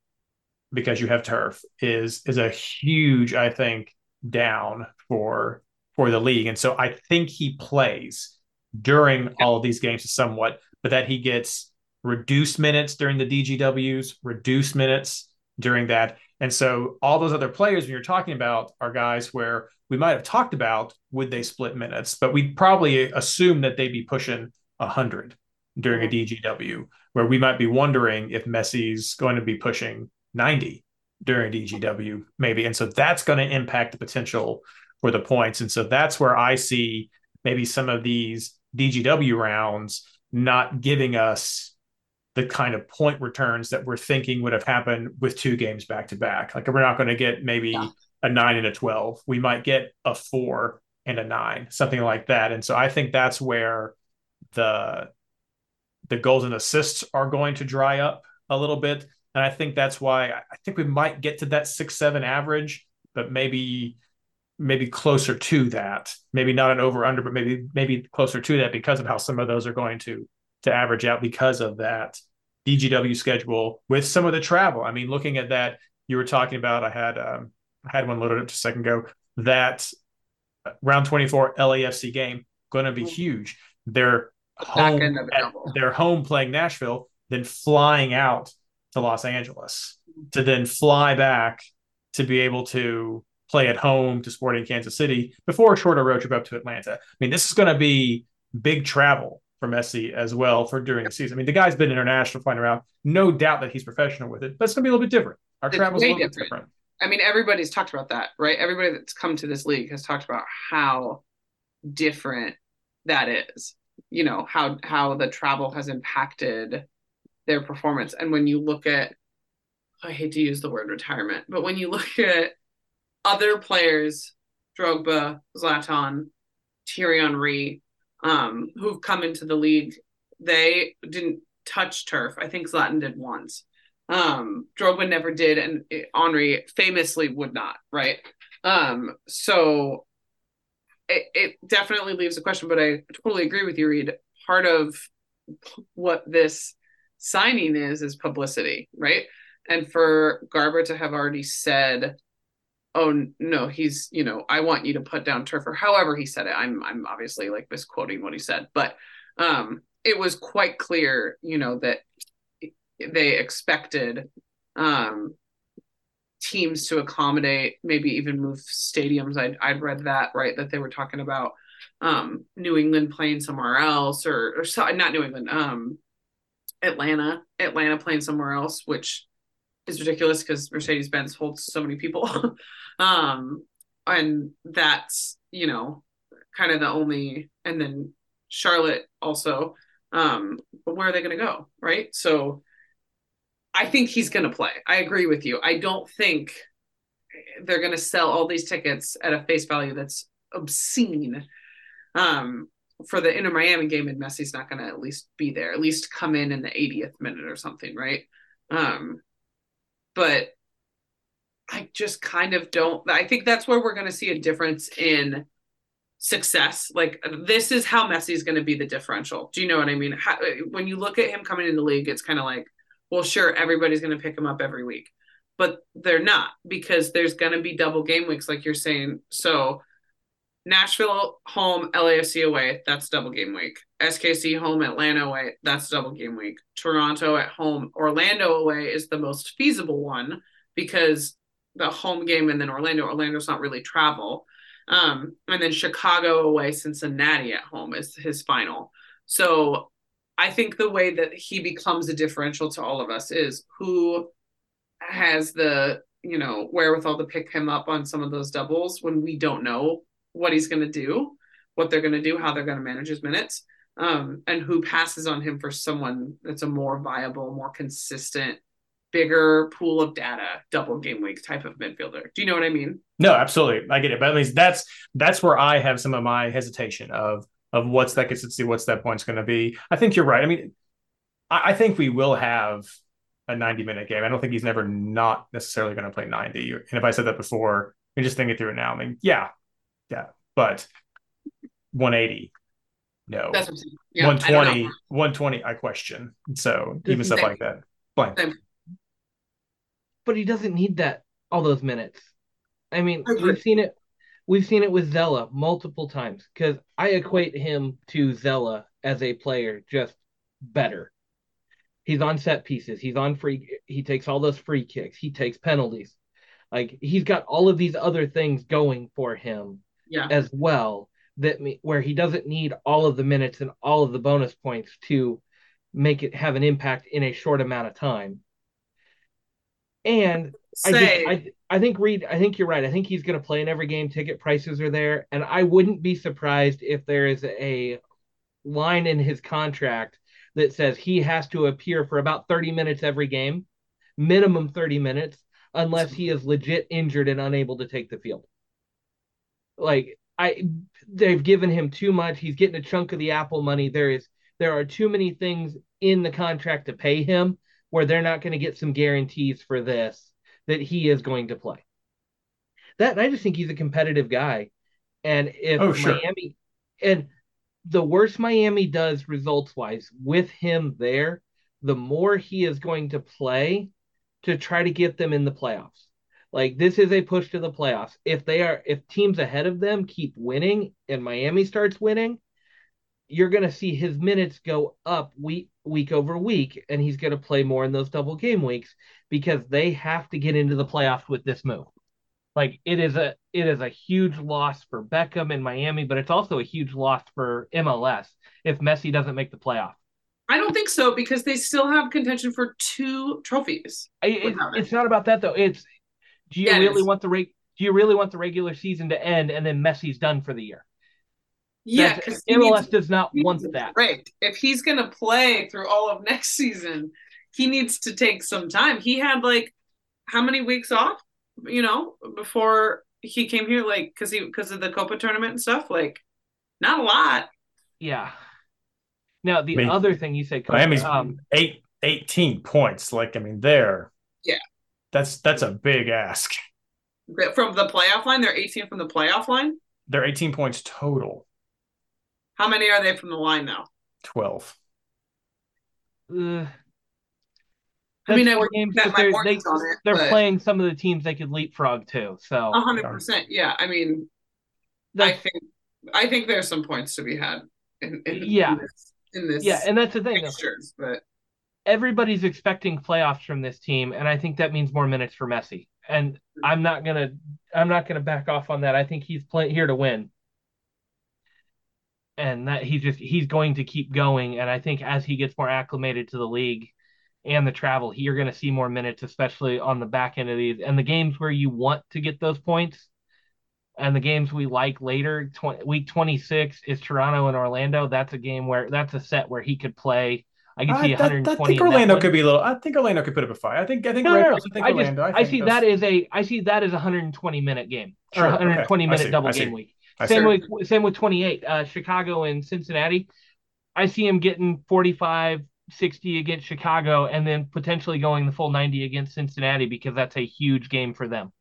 S1: because you have turf is is a huge, I think, down for for the league. And so I think he plays during all of these games somewhat but that he gets reduced minutes during the DGWs, reduced minutes during that. And so all those other players when you're talking about are guys where we might have talked about would they split minutes, but we'd probably assume that they'd be pushing 100 during a DGW, where we might be wondering if Messi's going to be pushing 90 during DGW, maybe. And so that's going to impact the potential for the points. And so that's where I see maybe some of these DGW rounds not giving us the kind of point returns that we're thinking would have happened with two games back to back. Like we're not going to get maybe yeah. a nine and a 12. We might get a four and a nine, something like that. And so I think that's where the the goals and assists are going to dry up a little bit. And I think that's why I think we might get to that six, seven average, but maybe maybe closer to that. Maybe not an over under, but maybe maybe closer to that because of how some of those are going to to average out because of that DGW schedule with some of the travel. I mean, looking at that, you were talking about. I had um, I had one loaded up just a second ago. That round twenty four LAFC game going to be mm-hmm. huge. They're home. At, they're home playing Nashville, then flying out to Los Angeles to then fly back to be able to play at home to Sporting Kansas City before a shorter road trip up to Atlanta. I mean, this is going to be big travel for Messi as well for during the season. I mean, the guy's been international flying around. No doubt that he's professional with it, but it's going to be a little bit different. Our travel is a little different. bit different.
S3: I mean, everybody's talked about that, right? Everybody that's come to this league has talked about how different that is. You know how how the travel has impacted their performance, and when you look at, I hate to use the word retirement, but when you look at other players, Drogba, Zlatan, Thierry Henry, um, who've come into the league, they didn't touch turf. I think Zlatan did once. Um, Drogba never did, and Henry famously would not, right? Um, so it, it definitely leaves a question, but I totally agree with you, Reid. Part of what this signing is is publicity, right? And for Garber to have already said oh no he's you know i want you to put down turf or however he said it. I'm i'm obviously like misquoting what he said but um it was quite clear you know that they expected um teams to accommodate maybe even move stadiums. I'd, I'd read that right that they were talking about um new england playing somewhere else or or so, not new england um atlanta atlanta playing somewhere else which is ridiculous because Mercedes Benz holds so many people. um, and that's, you know, kind of the only, and then Charlotte also. Um, but where are they going to go? Right. So I think he's going to play. I agree with you. I don't think they're going to sell all these tickets at a face value that's obscene. Um, for the Inter Miami game, and Messi's not going to at least be there, at least come in in the 80th minute or something, right? Um, but I just kind of don't. I think that's where we're going to see a difference in success. Like this is how Messi is going to be the differential. Do you know what I mean? How, when you look at him coming in the league, it's kind of like, well, sure, everybody's going to pick him up every week. but they're not because there's going to be double game weeks, like you're saying. So Nashville home, LAFC away, that's double game week. SKC home, Atlanta away, that's double game week. Toronto at home, Orlando away is the most feasible one because the home game and then Orlando, Orlando's not really travel. Um, and then Chicago away, Cincinnati at home is his final. So I think the way that he becomes a differential to all of us is who has the you know wherewithal to pick him up on some of those doubles when we don't know what he's going to do, what they're going to do, how they're going to manage his minutes, um, and who passes on him for someone that's a more viable, more consistent, bigger pool of data, double game week type of midfielder. Do you know what I mean?
S1: No, absolutely, I get it. But at least that's that's where I have some of my hesitation of of what's that consistency, what's that point's going to be. I think you're right. I mean, I, I think we will have a 90 minute game. I don't think he's never not necessarily going to play 90. And if I said that before, you just thinking through it now. I mean, yeah, yeah, but 180, no. That's what yeah, 120, I 120, I question. So even stuff like that. Blank.
S2: But he doesn't need that all those minutes. I mean, we've seen it. We've seen it with Zella multiple times because I equate him to Zella as a player, just better. He's on set pieces. He's on free. He takes all those free kicks. He takes penalties. Like he's got all of these other things going for him
S3: yeah.
S2: as well that me, where he doesn't need all of the minutes and all of the bonus points to make it have an impact in a short amount of time. And Say. I, I I think Reid, I think you're right. I think he's going to play in every game. Ticket prices are there, and I wouldn't be surprised if there is a line in his contract that says he has to appear for about 30 minutes every game, minimum 30 minutes, unless he is legit injured and unable to take the field. Like I they've given him too much. He's getting a chunk of the Apple money. There is there are too many things in the contract to pay him where they're not going to get some guarantees for this that he is going to play. That I just think he's a competitive guy. And if oh, sure. Miami and the worse Miami does results wise with him there, the more he is going to play to try to get them in the playoffs. Like this is a push to the playoffs. If they are if teams ahead of them keep winning and Miami starts winning, you're going to see his minutes go up week week over week and he's going to play more in those double game weeks because they have to get into the playoffs with this move. Like it is a it is a huge loss for Beckham in Miami, but it's also a huge loss for MLS if Messi doesn't make the playoff.
S3: I don't think so because they still have contention for two trophies.
S2: It, it's not about that though. It's do you yeah, really want the reg- do you really want the regular season to end and then Messi's done for the year?
S3: Yeah, because
S2: MLS needs, does not want that.
S3: Right. If he's going to play through all of next season, he needs to take some time. He had like how many weeks off? You know, before he came here, like because he because of the Copa tournament and stuff. Like, not a lot.
S2: Yeah. Now the I mean, other thing you said,
S1: Miami's um, eight, 18 points. Like I mean, they're
S3: yeah
S1: that's that's a big ask.
S3: From the playoff line, they're 18 from the playoff line.
S1: They're 18 points total.
S3: How many are they from the line now?
S1: 12.
S2: Uh,
S3: I mean, I would
S2: games, bet my they, on it. They're but... playing some of the teams they could leapfrog to. So
S3: 100%. Yeah, I mean, I think I think there's some points to be had. In, in
S2: yeah.
S3: In this, in this
S2: yeah, and that's the thing.
S3: Fixtures, but
S2: everybody's expecting playoffs from this team, and I think that means more minutes for Messi. And I'm not gonna I'm not gonna back off on that. I think he's playing here to win. And that he's just he's going to keep going. And I think as he gets more acclimated to the league and the travel, you're gonna see more minutes, especially on the back end of these. And the games where you want to get those points and the games we like later, 20, week 26 is Toronto and Orlando. That's a game where that's a set where he could play I can see I, 120.
S1: I think Orlando could be a little. I think Orlando could put up a fight. I think. I think. No, no, no. I, think
S2: I, Orlando, just, I, I see that is a. I see that as a 120 minute game sure, or 120 okay. minute double game week. Same with same with 28. Uh, Chicago and Cincinnati. I see him getting 45, 60 against Chicago, and then potentially going the full 90 against Cincinnati because that's a huge game for them.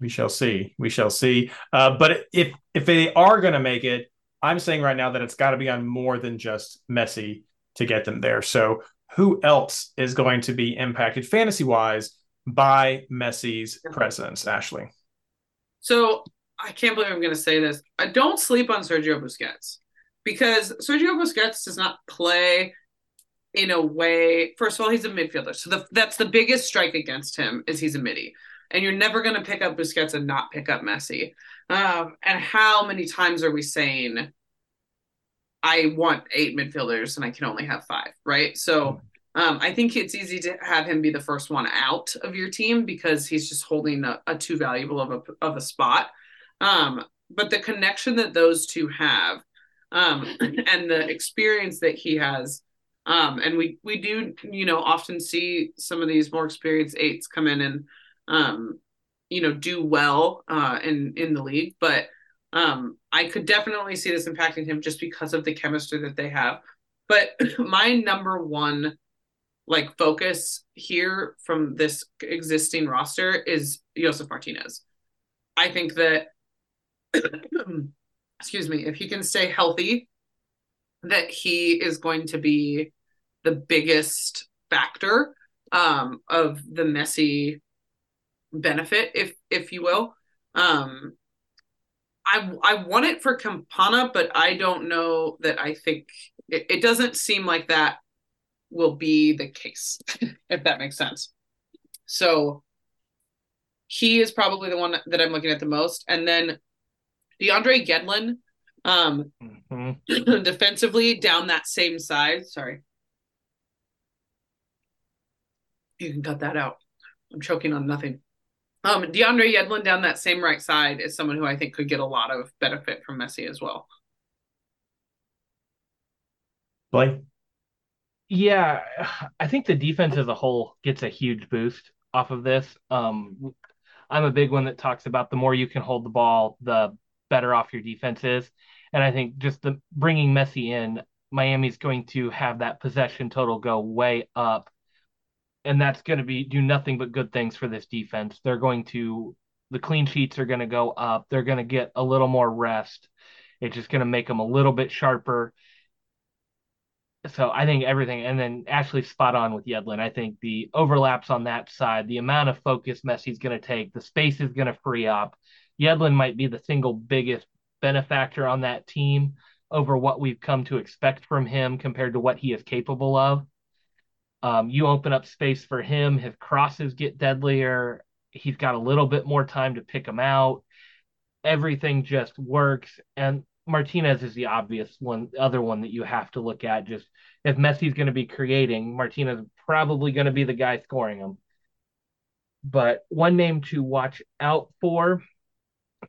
S1: We shall see. We shall see. Uh, but if if they are going to make it, I'm saying right now that it's got to be on more than just Messi to get them there. So who else is going to be impacted fantasy wise by Messi's presence, Ashley?
S3: So I can't believe I'm going to say this. I don't sleep on Sergio Busquets because Sergio Busquets does not play in a way. First of all, he's a midfielder, so the, that's the biggest strike against him is he's a midi, and you're never going to pick up Busquets and not pick up Messi. Um, and how many times are we saying, I want eight midfielders and I can only have five, right? So um, I think it's easy to have him be the first one out of your team because he's just holding a, a too valuable of a of a spot. Um, but the connection that those two have, um, and the experience that he has, um, and we we do you know often see some of these more experienced eights come in and um, you know do well uh, in in the league, but um, I could definitely see this impacting him just because of the chemistry that they have. But my number one like focus here from this existing roster is Josef Martinez. I think that excuse me, if he can stay healthy, that he is going to be the biggest factor um, of the Messi benefit, if if you will. Um, I I want it for Campana, but I don't know that I think it, it doesn't seem like that will be the case, if that makes sense. So he is probably the one that I'm looking at the most. And then DeAndre Yedlin, um, mm-hmm. defensively down that same side. Sorry. You can cut that out. I'm choking on nothing. Um, DeAndre Yedlin down that same right side is someone who I think could get a lot of benefit from Messi as well.
S1: Blake?
S2: Yeah, I think the defense as a whole gets a huge boost off of this. Um, I'm a big one that talks about the more you can hold the ball, the better off your defense is. And I think just the bringing Messi in, Miami's going to have that possession total go way up, and that's going to be do nothing but good things for this defense. They're going to the clean sheets are going to go up. They're going to get a little more rest. It's just going to make them a little bit sharper so I think everything, and then Ashley's spot on with Yedlin. I think the overlaps on that side, the amount of focus Messi's going to take, the space is going to free up. Yedlin might be the single biggest benefactor on that team over what we've come to expect from him compared to what he is capable of. Um, you open up space for him, his crosses get deadlier. He's got a little bit more time to pick them out. Everything just works. And Martinez is the obvious one, other one that you have to look at. Just if Messi's going to be creating, Martinez probably going to be the guy scoring them. But one name to watch out for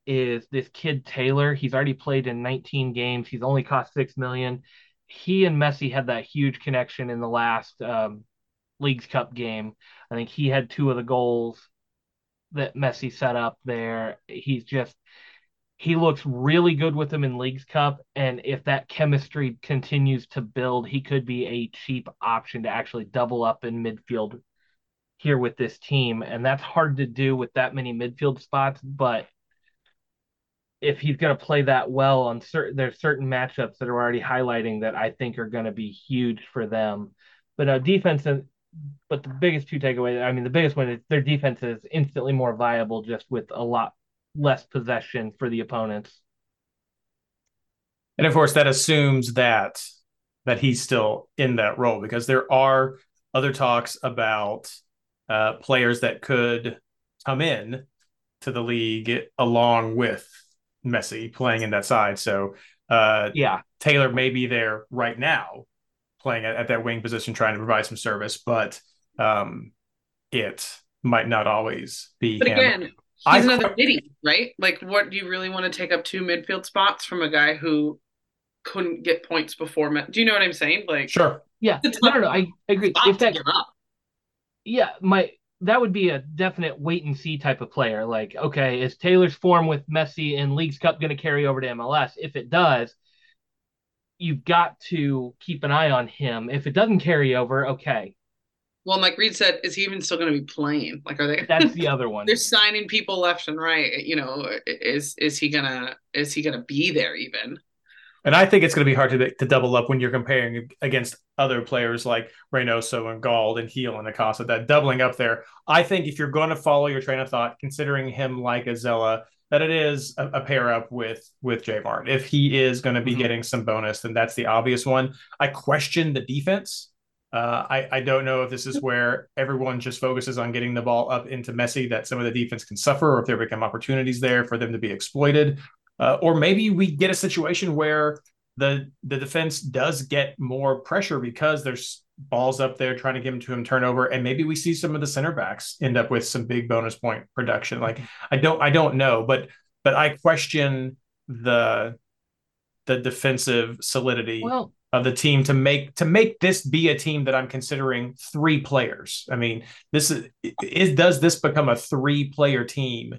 S2: is this kid Taylor. He's already played in 19 games. He's only cost six million. He and Messi had that huge connection in the last um, Leagues Cup game. I think he had two of the goals that Messi set up there. He's just he looks really good with them in Leagues Cup, and if that chemistry continues to build, he could be a cheap option to actually double up in midfield here with this team, and that's hard to do with that many midfield spots. But if he's going to play that well on certain, there's certain matchups that are already highlighting that I think are going to be huge for them. But uh, defense, and but the biggest two takeaways, I mean, the biggest one is their defense is instantly more viable just with a lot less possession for the opponents.
S1: And of course, that assumes that that he's still in that role because there are other talks about uh, players that could come in to the league along with Messi playing in that side. So uh,
S2: yeah,
S1: Taylor may be there right now playing at, at that wing position, trying to provide some service, but um, it might not always be.
S3: But him. again, He's I another midi, right? Like, what do you really want to take up two midfield spots from a guy who couldn't get points before? do you know what I'm saying? Like,
S1: sure,
S2: yeah, no, no, no, I agree. If that, yeah, my that would be a definite wait and see type of player. Like, okay, is Taylor's form with Messi in Leagues Cup going to carry over to MLS? If it does, you've got to keep an eye on him. If it doesn't carry over, okay,
S3: well, Mike Reid said, is he even still going to be playing? Like, are they?
S2: That's the other one.
S3: they're signing people left and right. You know, is is he gonna is he gonna be there even?
S1: And I think it's going to be hard to, to double up when you're comparing against other players like Reynoso and Gauld and Gil and Acosta. That doubling up there, I think if you're going to follow your train of thought, considering him like Azella, that it is a, a pair up with with J Mart. If he is going to be mm-hmm. getting some bonus, then that's the obvious one. I question the defense. Uh, I, I don't know if this is where everyone just focuses on getting the ball up into Messi that some of the defense can suffer, or if there become opportunities there for them to be exploited. Uh, or maybe we get a situation where the the defense does get more pressure because there's balls up there trying to give him to him turnover, and maybe we see some of the center backs end up with some big bonus point production. Like I don't I don't know, but but I question the the defensive solidity well, of the team to make to make this be a team that I'm considering three players. I mean, this is, is does this become a three player team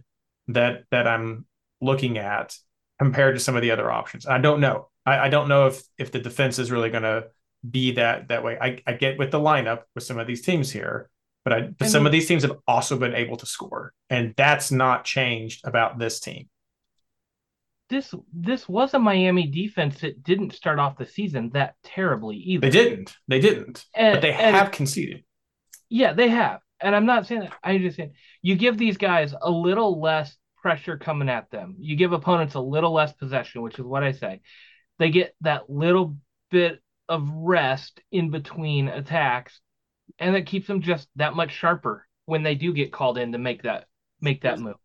S1: that that I'm looking at compared to some of the other options. I don't know. I, I don't know if if the defense is really going to be that that way. I, I get with the lineup with some of these teams here, but I but some of these teams have also been able to score, and that's not changed about this team.
S2: This this was a Miami defense that didn't start off the season that terribly either.
S1: They didn't. They didn't. And, but they have conceded.
S2: Yeah, they have. And I'm not saying that. I'm just saying you give these guys a little less pressure coming at them. You give opponents a little less possession, which is what I say. They get that little bit of rest in between attacks, and that keeps them just that much sharper when they do get called in to make that make that move.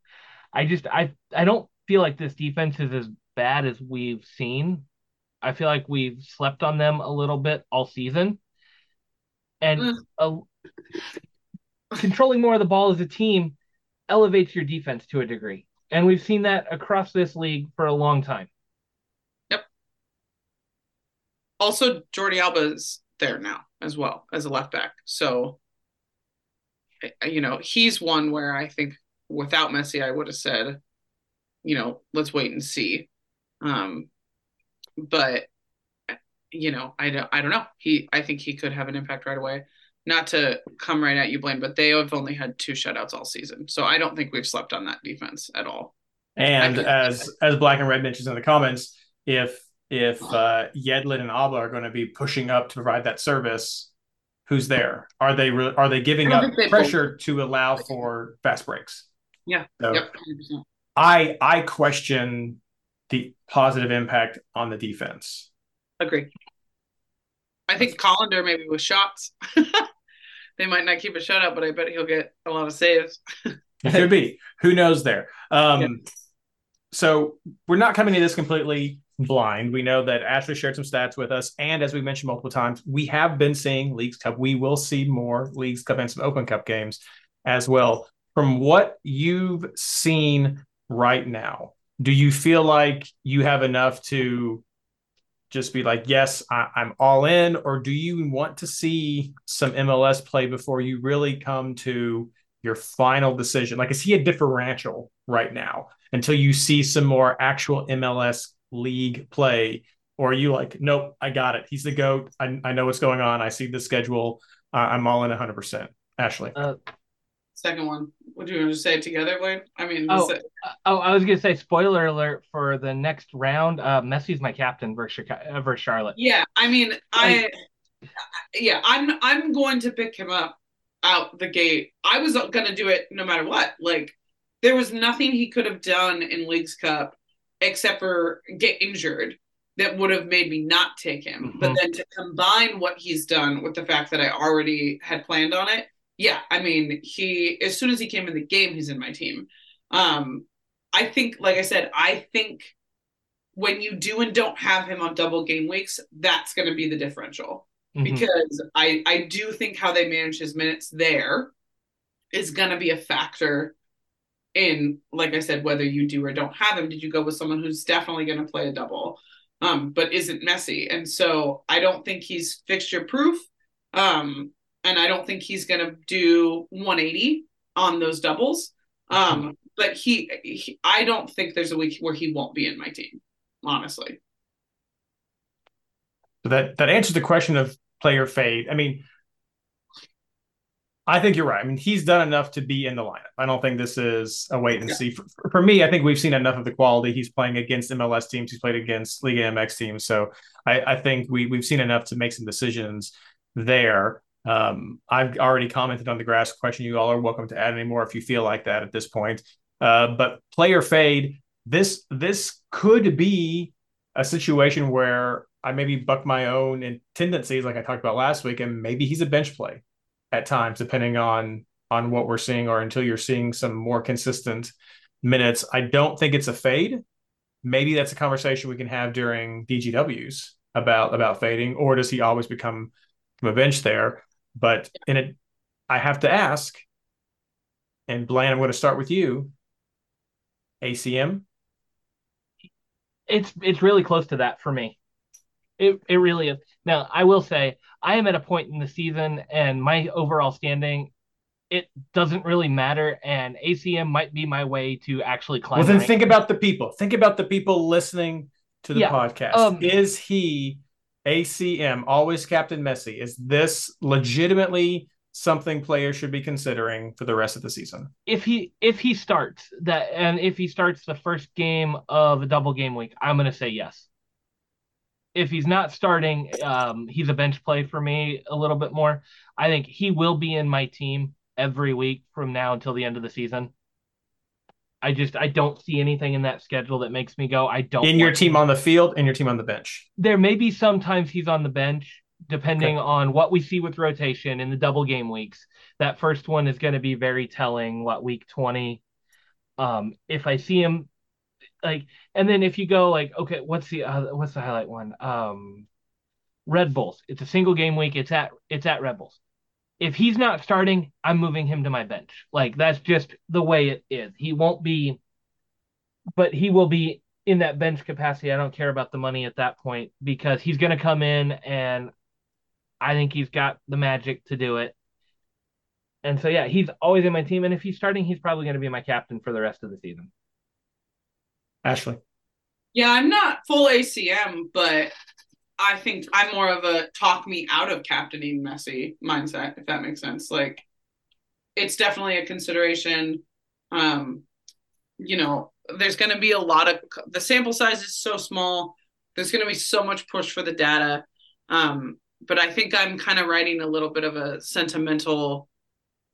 S2: I just I I don't feel like this defense is as bad as we've seen. I feel like we've slept on them a little bit all season. And mm. controlling more of the ball as a team elevates your defense to a degree. And we've seen that across this league for a long time.
S3: Yep. Also, Jordi Alba is there now as well as a left back. So, you know, he's one where I think without Messi, I would have said, you know, let's wait and see. Um, but you know, I don't, I don't know. He, I think he could have an impact right away not to come right at you, Blayne, but they have only had two shutouts all season. So I don't think we've slept on that defense at all.
S1: And as as Black and Red mentions in the comments, if if uh, Yedlin and Alba are going to be pushing up to provide that service, who's there? Are they re- are they giving up they pressure both. to allow for fast breaks?
S3: Yeah. So yep.
S1: I I question the positive impact on the defense.
S3: Agree. I think Callender maybe with shots. they might not keep a shutout, but I bet he'll get a lot of saves.
S1: it could be. Who knows there? Um, yeah. So we're not coming to this completely blind. We know that Ashley shared some stats with us. And as we mentioned multiple times, we have been seeing Leagues Cup. We will see more Leagues Cup and some Open Cup games as well. From what you've seen right now, do you feel like you have enough to just be like, yes, I, am all in? Or do you want to see some MLS play before you really come to your final decision? Like, is he a differential right now until you see some more actual MLS league play? Or are you like, nope, I got it. He's the GOAT. I, I know what's going on. I see the schedule. Uh, I'm all in 100%. Ashley. Uh,
S3: second one. Would you want to say it together, Blayne? I mean,
S2: oh, oh, I was gonna say spoiler alert for the next round. Uh, Messi's my captain versus uh, versus Charlotte.
S3: Yeah, I mean, I, yeah, I'm I'm going to pick him up out the gate. I was gonna do it no matter what. Like, there was nothing he could have done in Leagues Cup except for get injured that would have made me not take him. Mm-hmm. But then to combine what he's done with the fact that I already had planned on it yeah, I mean, he as soon as he came in the game, he's in my team. Um, I think, like I said, I think when you do and don't have him on double game weeks, that's going to be the differential mm-hmm. because I I do think how they manage his minutes there is going to be a factor in, like I said, whether you do or don't have him. Did you go with someone who's definitely going to play a double, um, but isn't Messi? And so I don't think he's fixture proof. Um, and I don't think he's going to do 180 on those doubles. Um, but he, he, I don't think there's a week where he won't be in my team, honestly.
S1: So that that answers the question of player fade. I mean, I think you're right. I mean, he's done enough to be in the lineup. I don't think this is a wait and yeah. see. For, for, me, I think we've seen enough of the quality. He's playing against MLS teams. He's played against Liga MX teams. So I, I think we we've seen enough to make some decisions there. Um, I've already commented on the grass question. You all are welcome to add any more if you feel like that at this point. Uh, but player fade. This this could be a situation where I maybe buck my own tendencies, like I talked about last week, and maybe he's a bench play at times, depending on on what we're seeing, or until you're seeing some more consistent minutes. I don't think it's a fade. Maybe that's a conversation we can have during DGWs about about fading, or does he always become a bench there? But in it, I have to ask, and Blayne, I'm going to start with you. ACM.
S2: It's it's really close to that for me. It it really is. Now, I will say I am at a point in the season and my overall standing it doesn't really matter and ACM might be my way to actually climb.
S1: Well, then think about the people. Think about the people listening to the yeah, podcast. Um, is he ACM always Captain Messi? Is this legitimately something players should be considering for the rest of the season?
S2: If he if he starts that and if he starts the first game of a double game week, I'm going to say yes if he's not starting, um, he's a bench play for me a little bit more. I think he will be in my team every week from now until the end of the season. I just I don't see anything in that schedule that makes me go. I don't.
S1: In your team on the field and your team on the bench.
S2: There may be sometimes he's on the bench, depending okay. on what we see with rotation in the double game weeks. That first one is going to be very telling. What week twenty? Um, if I see him like and then if you go like okay what's the uh, what's the highlight one um red bulls it's a single game week it's at it's at red bulls if he's not starting i'm moving him to my bench. Like that's just the way it is. He won't be but he will be in that bench capacity. I don't care about the money at that point because he's going to come in and i think he's got the magic to do it. And so yeah he's always in my team. And if he's starting he's probably going to be my captain for the rest of the season.
S1: Ashley.
S3: Yeah, I'm not full ACM, but I think I'm more of a talk me out of captaining Messi mindset, if that makes sense. Like, it's definitely a consideration. Um, you know, there's going to be a lot of the sample size is so small. There's going to be so much push for the data. Um, but I think I'm kind of writing a little bit of a sentimental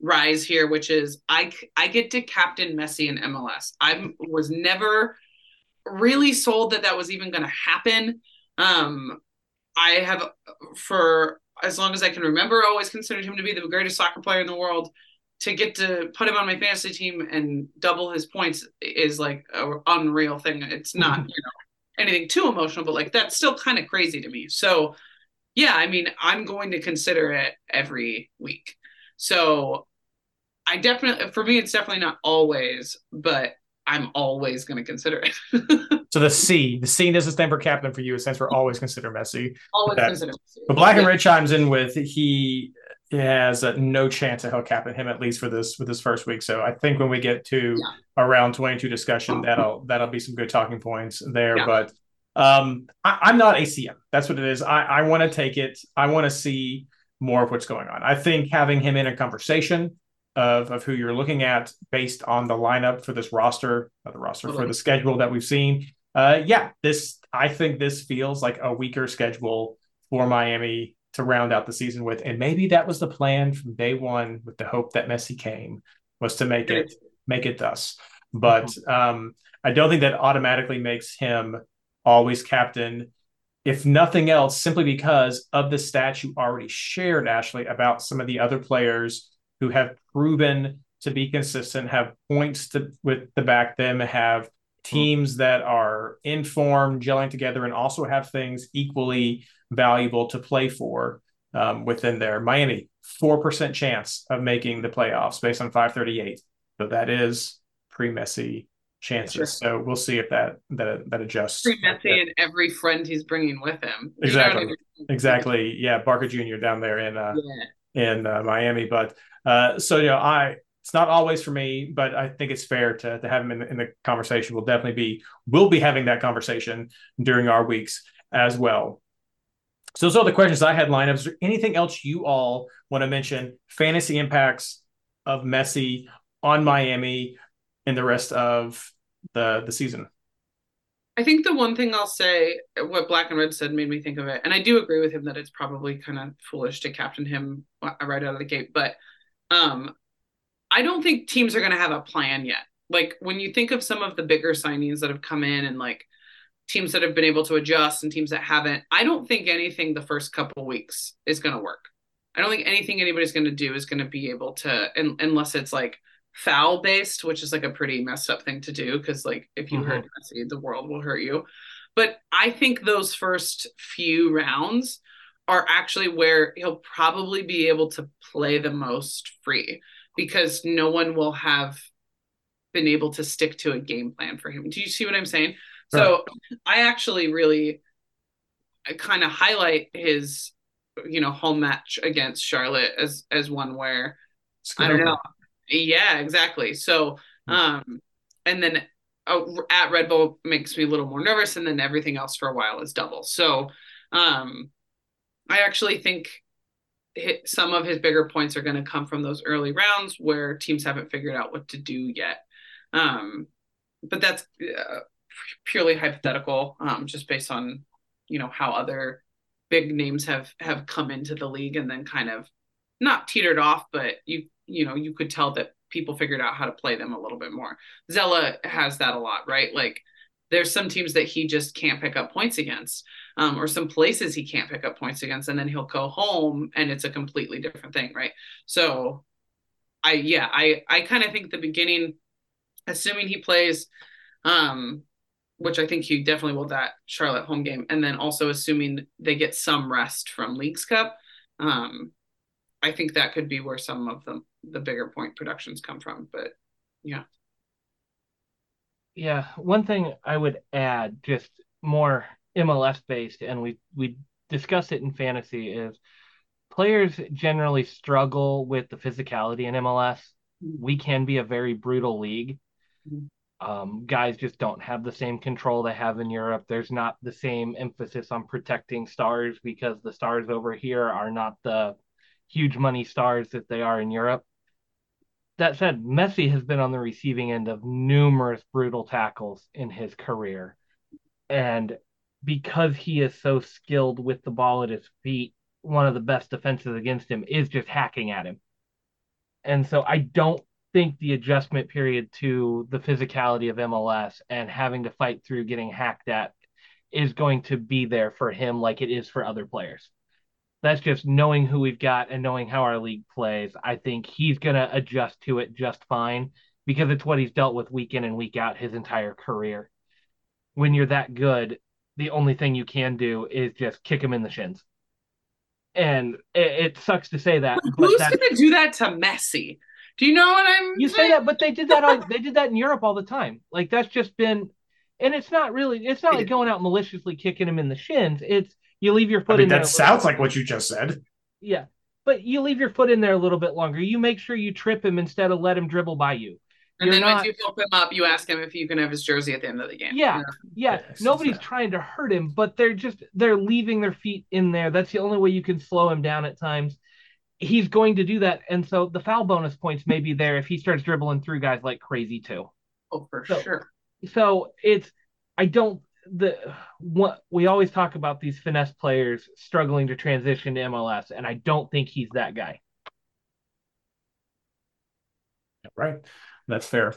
S3: rise here, which is I I get to captain Messi in MLS. I was never really sold that that was even going to happen. Um, I have, for as long as I can remember, always considered him to be the greatest soccer player in the world. To get to put him on my fantasy team and double his points is like an unreal thing. It's not, mm-hmm. you know, anything too emotional, but like that's still kind of crazy to me. So, yeah, I mean, I'm going to consider it every week. So, I definitely, for me, it's definitely not always, but I'm always going to consider
S1: it. so the C, the C doesn't stand for captain for you. It stands for always consider Messi.
S3: Always but, consider Messi.
S1: But Black and Red chimes in with he has uh, no chance that he'll captain him at least for this with this first week. So I think when we get to yeah. around 22 discussion, that'll that'll be some good talking points there. Yeah. But um, I, am not ACM. That's what it is. I, I want to take it. I want to see more of what's going on. I think having him in a conversation of, of who you're looking at based on the lineup for this roster, the roster for the schedule that we've seen. Uh, yeah, this I think this feels like a weaker schedule for Miami to round out the season with, and maybe that was the plan from day one, with the hope that Messi came was to make it make it thus. But mm-hmm. um, I don't think that automatically makes him always captain. If nothing else, simply because of the stats you already shared, Ashley, about some of the other players who have proven to be consistent, have points to with the back them, have teams that are in form, gelling together, and also have things equally valuable to play for um, within there. Miami, four percent chance of making the playoffs based on 538. So that is pre-Messi chances. Sure. So we'll see if that that that adjusts.
S3: Pre-Messi and every friend he's bringing with him.
S1: Exactly. You know I mean? Exactly. Yeah, Barker Jr. down there in uh, yeah. in uh, Miami, but uh, so you know, I it's not always for me, but I think it's fair to to have him in the, in the conversation. We'll definitely be we'll be having that conversation during our weeks as well. So those are the questions I had lined up. Is there anything else you all want to mention? Fantasy impacts of Messi on Miami and the rest of the the season.
S3: I think the one thing I'll say, what Black and Red said made me think of it, and I do agree with him that it's probably kind of foolish to captain him right out of the gate. But um, I don't think teams are going to have a plan yet. Like when you think of some of the bigger signings that have come in and like teams that have been able to adjust and teams that haven't, I don't think anything the first couple weeks is going to work. I don't think anything anybody's going to do is going to be able to, unless it's like foul based, which is like a pretty messed up thing to do because like if you mm-hmm. hurt Messi, the world will hurt you. But I think those first few rounds are actually where he'll probably be able to play the most free because no one will have been able to stick to a game plan for him. Do you see what I'm saying? Right. So I actually really kind of highlight his you know home match against Charlotte as as one where I don't know yeah, exactly. So, hmm. um, and then oh, at Red Bull makes me a little more nervous, and then everything else for a while is double. So, um, I actually think some of his bigger points are going to come from those early rounds where teams haven't figured out what to do yet. Um, but that's uh, purely hypothetical, um, just based on you know how other big names have have come into the league and then kind of not teetered off, but you you know, you could tell that people figured out how to play them a little bit more. Zella has that a lot, right? Like there's some teams that he just can't pick up points against, um, or some places he can't pick up points against, and then he'll go home and it's a completely different thing, right? So, I yeah, I I kind of think the beginning, assuming he plays, um, which I think he definitely will that Charlotte home game, and then also assuming they get some rest from Leagues Cup, um, I think that could be where some of the the bigger point productions come from. But yeah.
S2: Yeah, one thing I would add, just more MLS based, and we we discuss it in fantasy, is players generally struggle with the physicality in MLS. We can be a very brutal league. Um, guys just don't have the same control they have in Europe. There's not the same emphasis on protecting stars because the stars over here are not the huge money stars that they are in Europe. That said, Messi has been on the receiving end of numerous brutal tackles in his career. And because he is so skilled with the ball at his feet, one of the best defenses against him is just hacking at him. And so I don't think the adjustment period to the physicality of MLS and having to fight through getting hacked at is going to be there for him like it is for other players that's just knowing who we've got and knowing how our league plays. I think he's going to adjust to it just fine because it's what he's dealt with week in and week out his entire career. When you're that good, the only thing you can do is just kick him in the shins. And it, it sucks to say that.
S3: Who's going to do that to Messi? Do you know what I'm?
S2: You say that, but they did that. On, they did that in Europe all the time. Like that's just been, and it's not really. It's not like going out maliciously kicking him in the shins. It's you leave your foot I mean, in
S1: that sounds like what you just said.
S2: Yeah. But you leave your foot in there a little bit longer. You make sure you trip him instead of let him dribble by you.
S3: And You're then not... once you help him up, you ask him if you can have his jersey at the end of the game.
S2: Yeah, yeah. yeah Nobody's trying to hurt him, but they're just they're leaving their feet in there. That's the only way you can slow him down at times. He's going to do that, and so the foul bonus points may be there if he starts dribbling through guys like crazy too.
S3: Oh, for so, sure.
S2: So it's I don't the what we always talk about these finesse players struggling to transition to MLS, and I don't think he's that guy.
S1: Right, that's fair.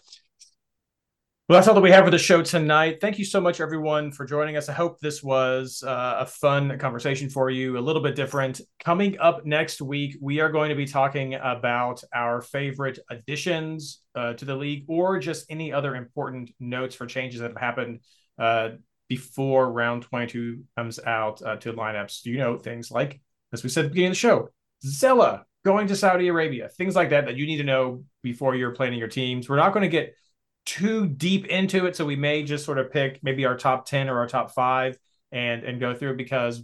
S1: Well, that's all that we have for the show tonight. Thank you so much, everyone, for joining us. I hope this was uh, a fun conversation for you, a little bit different. Coming up next week, we are going to be talking about our favorite additions uh, to the league or just any other important notes for changes that have happened uh, before round 22 comes out uh, to lineups. Do you know, things like, as we said at the beginning of the show, Zella going to Saudi Arabia, things like that that you need to know before you're planning your teams. We're not going to get too deep into it, so we may just sort of pick maybe our top 10 or our top five and and go through because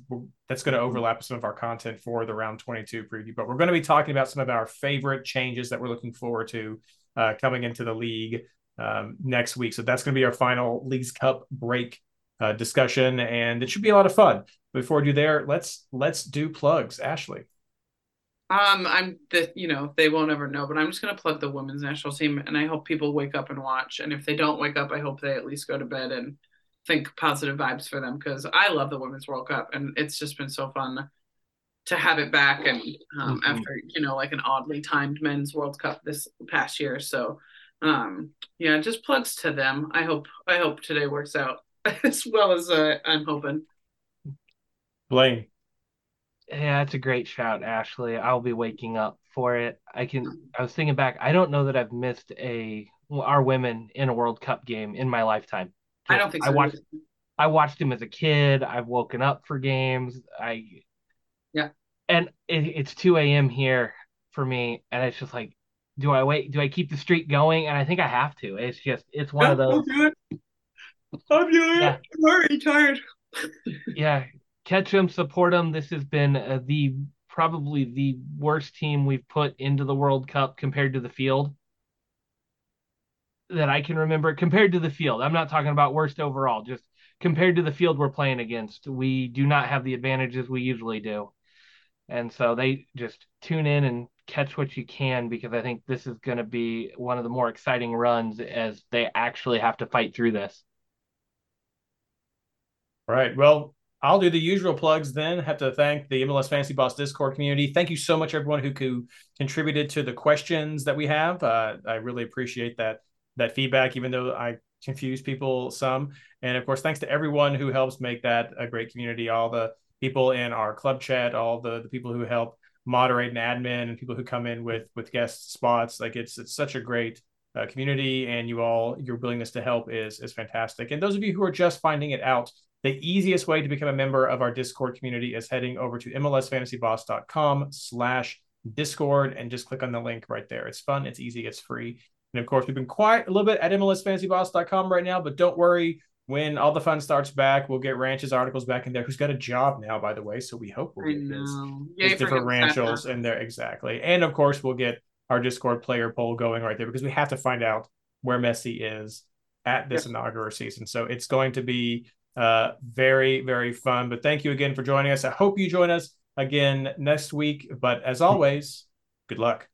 S1: that's going to overlap some of our content for the round 22 preview. But we're going to be talking about some of our favorite changes that we're looking forward to uh, coming into the league um, next week. So that's going to be our final Leagues Cup break uh, discussion, and it should be a lot of fun. Before we do there, let's let's do plugs. Ashley.
S3: Um, I'm the you know they won't ever know, but I'm just gonna plug the women's national team, and I hope people wake up and watch. And if they don't wake up, I hope they at least go to bed and think positive vibes for them because I love the women's World Cup, and it's just been so fun to have it back and um, mm-hmm. after you know like an oddly timed men's world cup this past year so um yeah just plugs to them i hope i hope today works out as well as uh, i'm hoping
S1: blayne
S2: yeah that's a great shout ashley i'll be waking up for it i can i was thinking back i don't know that i've missed a our women in a world cup game in my lifetime
S3: i don't think so
S2: i watched i watched him as a kid i've woken up for games i
S3: yeah.
S2: And it, it's 2 a.m. here for me. And it's just like, do I wait? Do I keep the streak going? And I think I have to. It's just, it's one yeah, of those.
S3: I'll do it. I'm doing yeah. I'm already tired.
S2: yeah. Catch them, support them. This has been uh, the probably the worst team we've put into the World Cup compared to the field that I can remember compared to the field. I'm not talking about worst overall, just compared to the field we're playing against. We do not have the advantages we usually do. And so they just tune in and catch what you can because I think this is going to be one of the more exciting runs as they actually have to fight through this.
S1: All right. Well, I'll do the usual plugs then. Have to thank the MLS Fantasy Boss Discord community. Thank you so much, everyone who, contributed to the questions that we have. Uh, I really appreciate that that feedback, even though I confuse people some. And of course, thanks to everyone who helps make that a great community. All the people in our club chat, all the, the people who help moderate and admin, and people who come in with with guest spots. Like it's it's such a great uh, community, and you all your willingness to help is is fantastic. And those of you who are just finding it out, the easiest way to become a member of our Discord community is heading over to mlsfantasyboss.com slash discord and just click on the link right there. It's fun, it's easy, it's free. And of course, we've been quiet a little bit at mlsfantasyboss.com right now, but don't worry when all the fun starts back, we'll get Ranch's articles back in there. Who's got a job now, by the way? So we hope we'll get his, his different Ranchos in there exactly. And of course, we'll get our Discord player poll going right there because we have to find out where Messi is at this yep. inaugural season. So it's going to be uh, very, very fun. But thank you again for joining us. I hope you join us again next week. But as always, good luck.